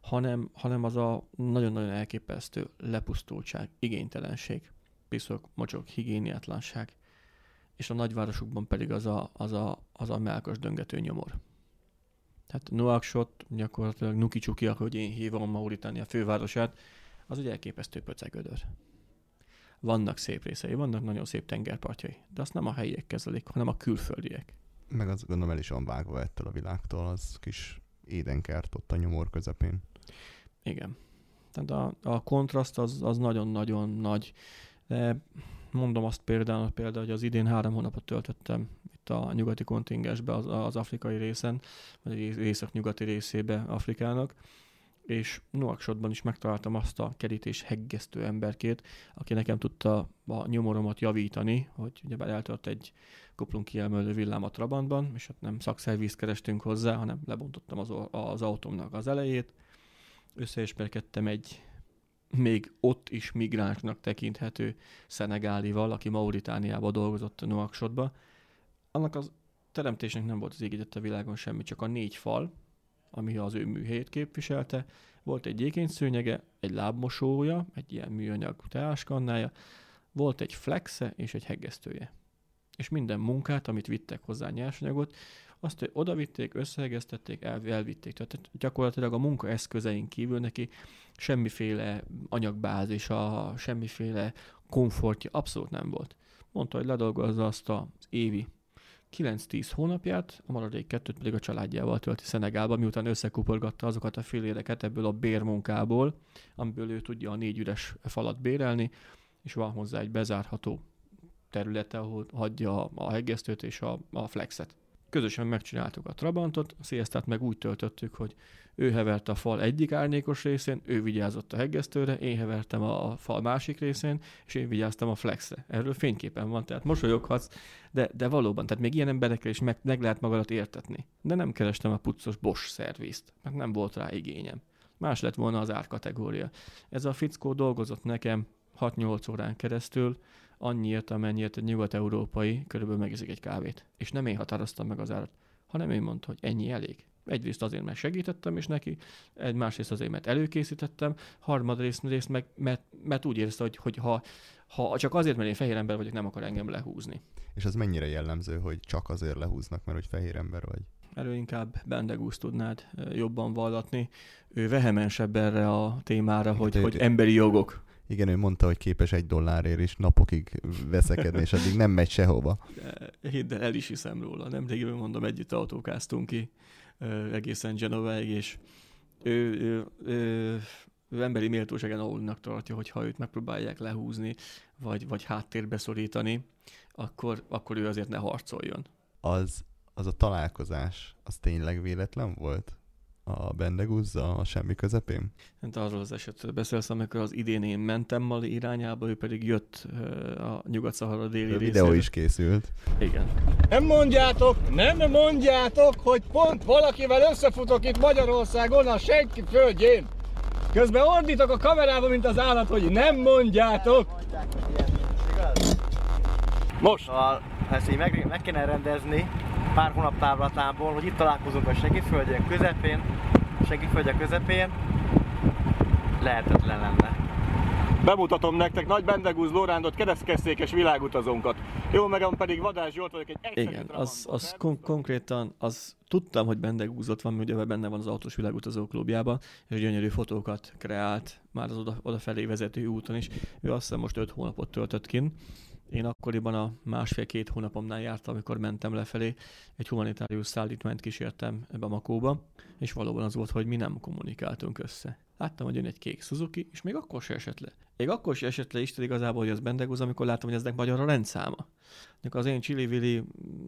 Speaker 4: Hanem, hanem az a nagyon-nagyon elképesztő lepusztultság, igénytelenség, piszok, mocsok, higiéniátlanság, és a nagyvárosokban pedig az a, az a, az a melkas döngető nyomor. Tehát Nuaksot, gyakorlatilag Nukicsuki, ahogy én hívom Mauritánia fővárosát, az egy elképesztő pöcegödör. Vannak szép részei, vannak nagyon szép tengerpartjai, de azt nem a helyiek kezelik, hanem a külföldiek
Speaker 2: meg az gondolom el is van vágva ettől a világtól, az kis édenkert ott a nyomor közepén.
Speaker 4: Igen. Tehát a, a kontraszt az, az nagyon-nagyon nagy. De mondom azt például, például, hogy az idén három hónapot töltöttem a nyugati kontingensbe, az, az afrikai részen, vagy észak-nyugati részébe Afrikának, és Nuaksotban is megtaláltam azt a kerítés heggesztő emberkét, aki nekem tudta a nyomoromat javítani, hogy ugyebár eltört egy kuplunk kiemelő villám a Trabantban, és hát nem szakszervízt kerestünk hozzá, hanem lebontottam az, az autómnak az elejét, összeismerkedtem egy még ott is migránsnak tekinthető szenegálival, aki Mauritániába dolgozott a Nuaksotba. Annak az teremtésnek nem volt az égített a világon semmi, csak a négy fal, ami az ő műhelyét képviselte, volt egy gyékény szőnyege, egy lábmosója, egy ilyen műanyag teáskannája, volt egy flexe és egy heggesztője. És minden munkát, amit vittek hozzá nyersanyagot, azt oda vitték, összehegeztették, el, elvitték. Tehát gyakorlatilag a munka eszközein kívül neki semmiféle anyagbázisa, semmiféle komfortja abszolút nem volt. Mondta, hogy ledolgozza azt az évi 9-10 hónapját, a maradék kettőt pedig a családjával tölti Szenegálba, miután összekuporgatta azokat a féléreket ebből a bérmunkából, amiből ő tudja a négy üres falat bérelni, és van hozzá egy bezárható területe, ahol hagyja a hegesztőt és a, a flexet. Közösen megcsináltuk a Trabantot, a Siestát meg úgy töltöttük, hogy ő hevert a fal egyik árnyékos részén, ő vigyázott a heggesztőre, én hevertem a fal másik részén, és én vigyáztam a flexre. Erről fényképen van, tehát mosolyoghatsz, de, de valóban, tehát még ilyen emberekkel is meg, meg lehet magadat értetni. De nem kerestem a puccos Bosch szervizt, mert nem volt rá igényem. Más lett volna az árkategória. Ez a fickó dolgozott nekem 6-8 órán keresztül, annyiért, amennyiért egy nyugat-európai körülbelül megiszik egy kávét. És nem én határoztam meg az árat, hanem én mondta, hogy ennyi elég. Egyrészt azért, mert segítettem is neki, egy másrészt azért, mert előkészítettem, harmadrészt részt meg, mert, mert úgy érezte, hogy, hogy ha, ha csak azért, mert én fehér ember vagyok, nem akar engem lehúzni.
Speaker 2: És az mennyire jellemző, hogy csak azért lehúznak, mert hogy fehér ember vagy?
Speaker 4: Erről inkább Bendegúz tudnád jobban vallatni. Ő vehemensebb erre a témára, hogy, hogy emberi jogok.
Speaker 2: Igen, ő mondta, hogy képes egy dollárért is napokig veszekedni, és addig nem megy sehova.
Speaker 4: De, hidd el, el is hiszem róla. Nemrégiben mondom, együtt autókáztunk ki egészen Genovaig, és ő, ő, ő, ő emberi méltóságán alulnak tartja, hogy ha őt megpróbálják lehúzni, vagy, vagy háttérbe szorítani, akkor, akkor ő azért ne harcoljon.
Speaker 2: Az, az a találkozás, az tényleg véletlen volt? A Bendeguzza a semmi közepén?
Speaker 4: Hát arról az esetről beszélsz, amikor az idén én mentem Mali irányába, ő pedig jött a Nyugat-Szahara déli
Speaker 2: A videó is készült.
Speaker 4: Igen.
Speaker 5: Nem mondjátok, nem mondjátok, hogy pont valakivel összefutok itt Magyarországon a senki földjén. Közben ordítok a kamerába, mint az állat, hogy nem mondjátok. Most.
Speaker 6: Szóval ezt így meg, meg kéne rendezni, pár hónap távlatából, hogy itt találkozunk a segítföldjén közepén, segítföldje közepén, lehetetlen lenne.
Speaker 5: Bemutatom nektek Nagy Bendegúz Lórándot, keresztkesszékes világutazónkat. Jó, megem pedig Vadás Zsolt vagyok, egy
Speaker 4: Igen, az, az kon- konkrétan, az tudtam, hogy Bendegúzott van, mert ugye benne van az autós világutazó klubjában, és gyönyörű fotókat kreált már az oda, odafelé vezető úton is. Ő azt hiszem most öt hónapot töltött kint, én akkoriban a másfél-két hónapomnál jártam, amikor mentem lefelé, egy humanitárius szállítmányt kísértem ebbe a Makóba, és valóban az volt, hogy mi nem kommunikáltunk össze. Láttam, hogy jön egy kék Suzuki, és még akkor se esett le. Még akkor se esett le Isten igazából, hogy az Bendegúz, amikor láttam, hogy eznek magyar a rendszáma. Az én Csili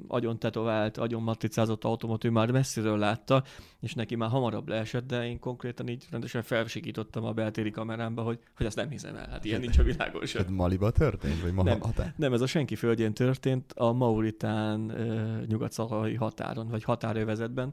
Speaker 4: agyon tetovált, agyon matricázott autómat ő már messziről látta, és neki már hamarabb leesett, de én konkrétan így rendesen felsikítottam a beltéri kamerámba, hogy, hogy azt nem hiszem el. Hát ilyen nincs a világon sem.
Speaker 2: Ez Maliba történt? Vagy ma
Speaker 4: Nem,
Speaker 2: határ?
Speaker 4: nem, ez a senki földjén történt, a Mauritán nyugat határon, vagy határövezetben,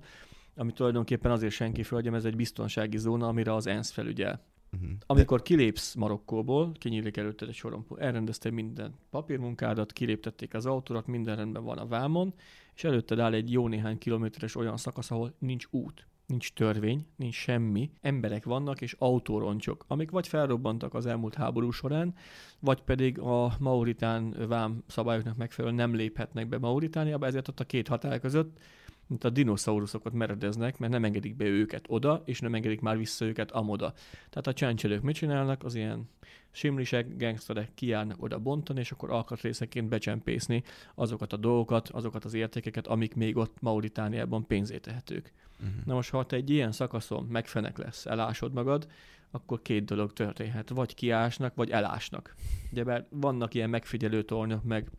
Speaker 4: ami tulajdonképpen azért senki földje, mert ez egy biztonsági zóna, amire az ENSZ felügyel.
Speaker 2: Uh-huh.
Speaker 4: Amikor kilépsz Marokkóból, kinyílik előtted egy sorompó, elrendezte minden papírmunkádat, kiléptették az autórat, minden rendben van a vámon, és előtted áll egy jó néhány kilométeres olyan szakasz, ahol nincs út, nincs törvény, nincs semmi, emberek vannak és autóroncsok, amik vagy felrobbantak az elmúlt háború során, vagy pedig a Mauritán vám szabályoknak megfelelően nem léphetnek be Mauritániába, ezért ott a két határ között mint a dinoszauruszokat meredeznek, mert nem engedik be őket oda, és nem engedik már vissza őket amoda. Tehát a csáncselők mit csinálnak? Az ilyen simlisek, gangsterek kiállnak oda bontani, és akkor alkatrészeként becsempészni azokat a dolgokat, azokat az értékeket, amik még ott Mauritániában pénzé tehetők.
Speaker 2: Uh-huh.
Speaker 4: Na most, ha te egy ilyen szakaszon megfenek lesz, elásod magad, akkor két dolog történhet. Vagy kiásnak, vagy elásnak. Ugye, mert vannak ilyen megfigyelő tornyok, meg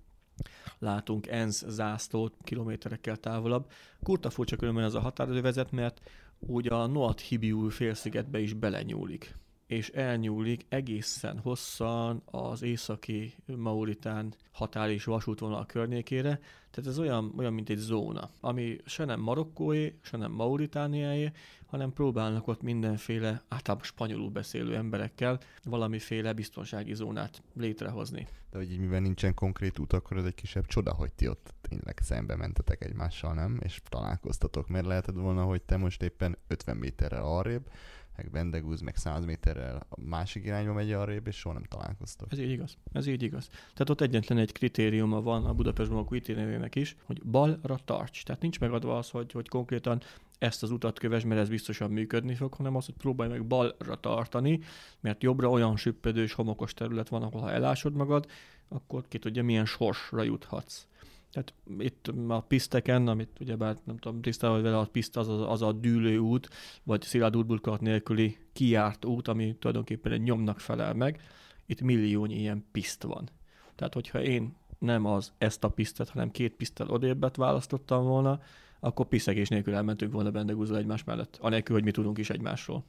Speaker 4: látunk ENSZ zászlót kilométerekkel távolabb. Kurta furcsa különben ez a határővezet, mert úgy a Noat Hibiú félszigetbe is belenyúlik. És elnyúlik egészen hosszan az északi Mauritán határ és vasútvonal környékére. Tehát ez olyan, olyan, mint egy zóna, ami se nem marokkóé, se nem mauritániáé, hanem próbálnak ott mindenféle, általában spanyolul beszélő emberekkel valamiféle biztonsági zónát létrehozni.
Speaker 2: De hogy így mivel nincsen konkrét út, akkor ez egy kisebb csoda, hogy ti ott tényleg szembe mentetek egymással, nem? És találkoztatok. Mert lehetett volna, hogy te most éppen 50 méterrel arrébb, meg Bendegúz, meg 100 méterrel a másik irányba megy arrébb, és soha nem találkoztok.
Speaker 4: Ez így igaz. Ez így igaz. Tehát ott egyetlen egy kritériuma van a Budapest Bamako itinerének is, hogy balra tarts. Tehát nincs megadva az, hogy, hogy konkrétan ezt az utat köves, mert ez biztosan működni fog, hanem az, hogy próbálj meg balra tartani, mert jobbra olyan süppedős, homokos terület van, ahol ha elásod magad, akkor ki tudja, milyen sorsra juthatsz. Tehát itt a piszteken, amit ugyebár nem tudom, tisztában vele, a piszt az, az, az a dűlő út, vagy szilárd útburkolat nélküli kiárt út, ami tulajdonképpen egy nyomnak felel meg. Itt milliónyi ilyen piszt van. Tehát, hogyha én nem az ezt a pisztet, hanem két pisztel odébbet választottam volna, akkor piszegés nélkül elmentünk volna Bendegúzva egymás mellett, anélkül, hogy mi tudunk is egymásról.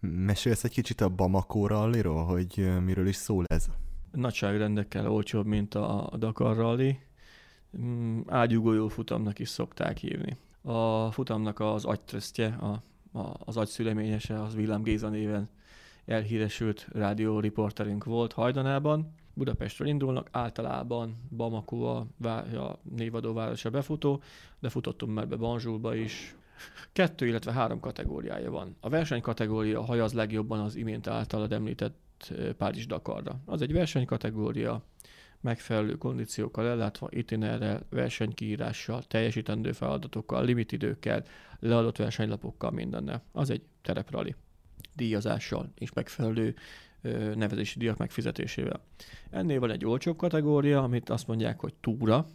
Speaker 2: Mesélsz egy kicsit a Bamako ralliról, hogy miről is szól ez?
Speaker 4: Nagyságrendekkel olcsóbb, mint a Dakar rally. Mm, ágyugójó futamnak is szokták hívni. A futamnak az agytröztje, a, a, az agyszüleményese, az Villám Géza néven elhíresült rádióriporterünk volt hajdanában. Budapestről indulnak, általában Bamako a, a névadó városa befutó, de futottunk már be Banzsulba is. Kettő, illetve három kategóriája van. A verseny kategória hajaz legjobban az imént általad említett Párizs Dakarra. Az egy versenykategória, megfelelő kondíciókkal ellátva, itinerrel, versenykiírással, teljesítendő feladatokkal, limitidőkkel, leadott versenylapokkal, mindennel. Az egy tereprali díjazással és megfelelő ö, nevezési díjak megfizetésével. Ennél van egy olcsóbb kategória, amit azt mondják, hogy túra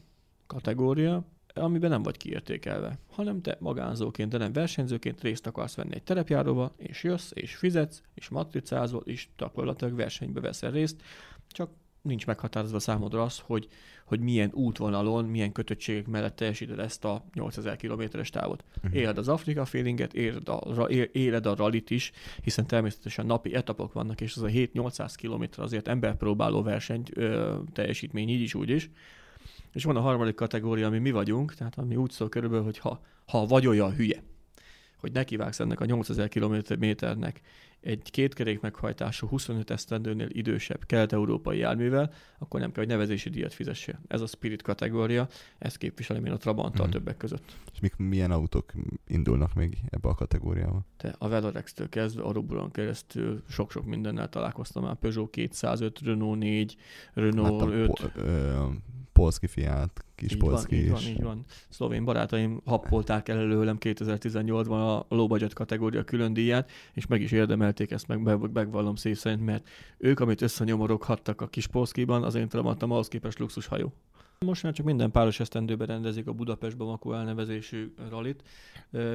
Speaker 4: kategória, amiben nem vagy kiértékelve, hanem te magánzóként, de nem versenyzőként részt akarsz venni egy terepjáróba, és jössz, és fizetsz, és matricázol, és gyakorlatilag versenybe veszel részt, csak nincs meghatározva számodra az, hogy, hogy milyen útvonalon, milyen kötöttségek mellett teljesíted ezt a 8000 kilométeres távot. Uh-huh. Éled az Afrika feelinget, éled a, éled a rallit is, hiszen természetesen napi etapok vannak, és az a 7-800 km azért emberpróbáló verseny ö, teljesítmény így is, úgy is. És van a harmadik kategória, ami mi vagyunk, tehát ami úgy szól körülbelül, hogy ha, ha vagy olyan hülye, hogy nekivágsz ennek a 8000 kilométernek egy kétkerék meghajtású 25 esztendőnél idősebb kelet-európai járművel, akkor nem kell, hogy nevezési díjat fizessél. Ez a Spirit kategória, ezt képviselem én a Trabanttal mm. többek között.
Speaker 2: És mik, milyen autók indulnak még ebbe a kategóriába?
Speaker 4: Te a Velorex-től kezdve, a Roburon keresztül sok-sok mindennel találkoztam már. Peugeot 205, Renault 4, Renault hát 5. Po- ö,
Speaker 2: polszki fiát, kis
Speaker 4: így
Speaker 2: polszki
Speaker 4: van, így van, így van. Szlovén barátaim happolták el előlem 2018-ban a low budget kategória külön díját, és meg is érdemelték ezt, meg megvallom szép szerint, mert ők, amit összenyomoroghattak a kis polszkiban, az én trabantam ahhoz képest luxushajó. Most már csak minden páros esztendőben rendezik a Budapest Bamako elnevezésű ralit,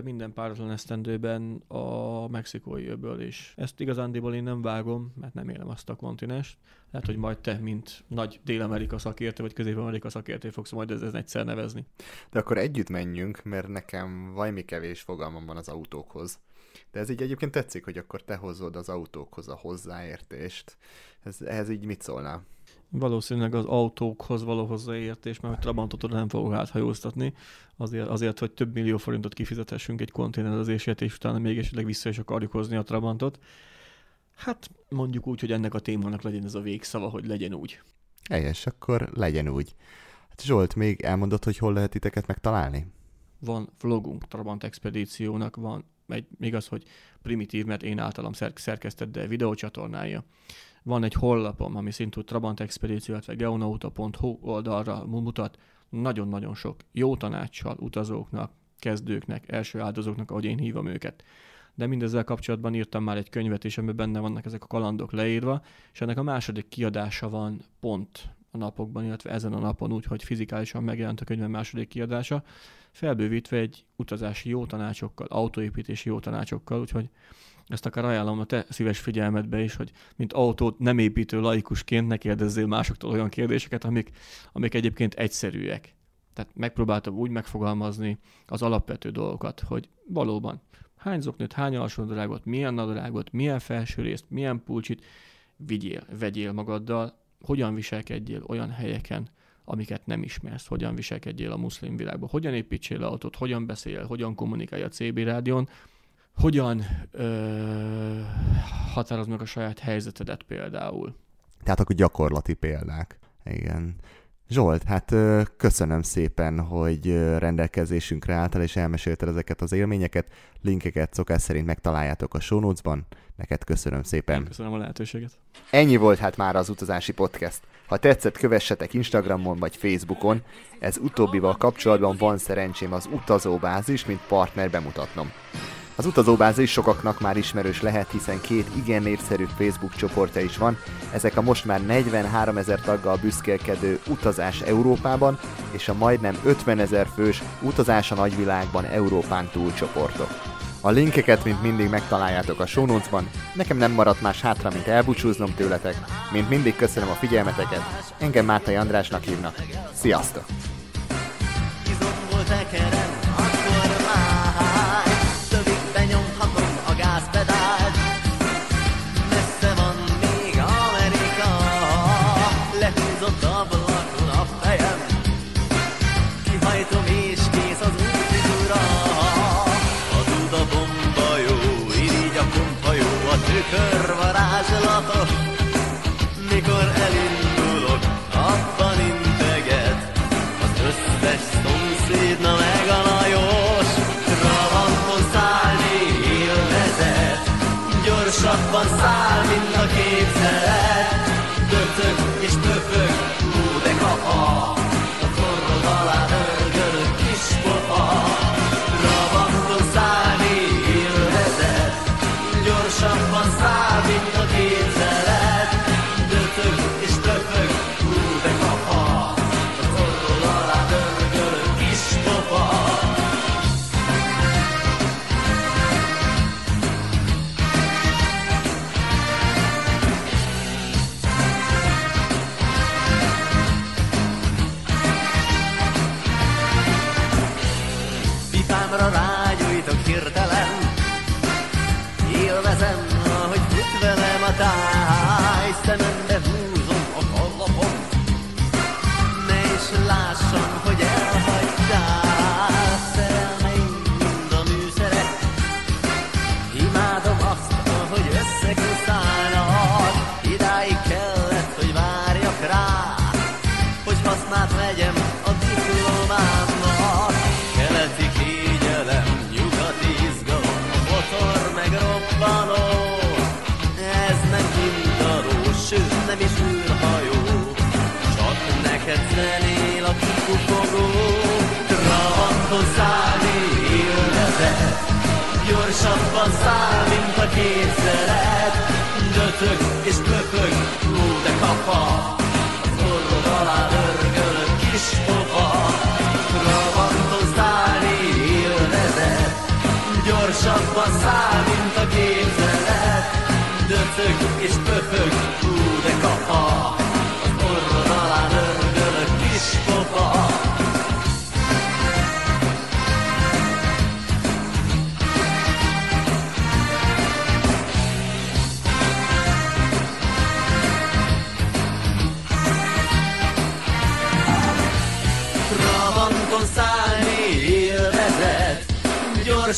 Speaker 4: minden páratlan esztendőben a mexikói öböl is. Ezt igazándiból én nem vágom, mert nem élem azt a kontinest. Lehet, hogy majd te, mint nagy Dél-Amerika szakértő, vagy Közép-Amerika szakértő fogsz majd ezen egyszer nevezni.
Speaker 2: De akkor együtt menjünk, mert nekem valami kevés fogalmam van az autókhoz. De ez így egyébként tetszik, hogy akkor te hozod az autókhoz a hozzáértést. Ez, ehhez így mit szólnál?
Speaker 4: valószínűleg az autókhoz való hozzáértés, mert Trabantot oda nem fogok áthajóztatni, azért, azért, hogy több millió forintot kifizethessünk egy konténerezésért, és utána még esetleg vissza is akarjuk hozni a Trabantot. Hát mondjuk úgy, hogy ennek a témának legyen ez a végszava, hogy legyen úgy.
Speaker 2: Helyes, akkor legyen úgy. Hát Zsolt, még elmondott, hogy hol lehet titeket megtalálni?
Speaker 4: Van vlogunk Trabant Expedíciónak, van egy, még az, hogy primitív, mert én általam szer- szerkesztett, de videócsatornája. Van egy hollapom, ami szintúgy Trabant Expedíció, illetve geonauta.hu oldalra mutat nagyon-nagyon sok jó tanácssal utazóknak, kezdőknek, első áldozóknak, ahogy én hívom őket. De mindezzel kapcsolatban írtam már egy könyvet is, amiben benne vannak ezek a kalandok leírva, és ennek a második kiadása van pont a napokban, illetve ezen a napon úgy, hogy fizikálisan megjelent a könyvem második kiadása, felbővítve egy utazási jó tanácsokkal, autóépítési jó tanácsokkal, úgyhogy ezt akár ajánlom a te szíves figyelmetbe is, hogy mint autót nem építő laikusként ne kérdezzél másoktól olyan kérdéseket, amik, amik egyébként egyszerűek. Tehát megpróbáltam úgy megfogalmazni az alapvető dolgokat, hogy valóban Hány zoknit, hány alsónadrágot, milyen nadrágot, milyen felső részt, milyen pulcsit vigyél, vegyél magaddal, hogyan viselkedjél olyan helyeken, amiket nem ismersz, hogyan viselkedjél a muszlim világban, hogyan építsél autót, hogyan beszél, hogyan kommunikálj a CB rádión, hogyan ö, határozd meg a saját helyzetedet például.
Speaker 2: Tehát akkor gyakorlati példák. Igen. Zsolt, hát köszönöm szépen, hogy rendelkezésünkre álltál, és elmesélted ezeket az élményeket. Linkeket szokás szerint megtaláljátok a show notes-ban. Neked köszönöm szépen.
Speaker 4: Köszönöm a lehetőséget.
Speaker 2: Ennyi volt hát már az utazási podcast. Ha tetszett, kövessetek Instagramon vagy Facebookon. Ez utóbbival kapcsolatban van szerencsém az utazóbázis, mint partner bemutatnom. Az utazóbázis sokaknak már ismerős lehet, hiszen két igen népszerű Facebook csoportja is van. Ezek a most már 43 ezer taggal büszkélkedő Utazás Európában és a majdnem 50 ezer fős Utazás a nagyvilágban Európán túl csoportok. A linkeket, mint mindig megtaláljátok a show notes-ban. Nekem nem maradt más hátra, mint elbúcsúznom tőletek. Mint mindig köszönöm a figyelmeteket. Engem Mártai Andrásnak hívnak. Sziasztok!
Speaker 3: Neked zenél a kikufogó Trabanton szállni élvezet Gyorsabban száll, mint a képzelet Döcög és pöfög, hú de kapa. A forrod alá örgölök kis pofa Trabanton szállni élvezet Gyorsabban száll, mint a képzelet Döcög és pöfög,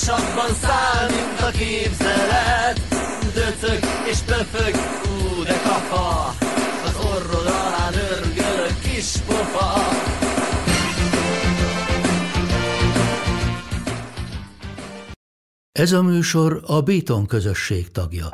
Speaker 3: Gyorsabban száll, mint a képzelet. Döcög és pöfög, ú de kapa Az orrod alá örgölök kis pofa.
Speaker 7: Ez a műsor a Béton közösség tagja.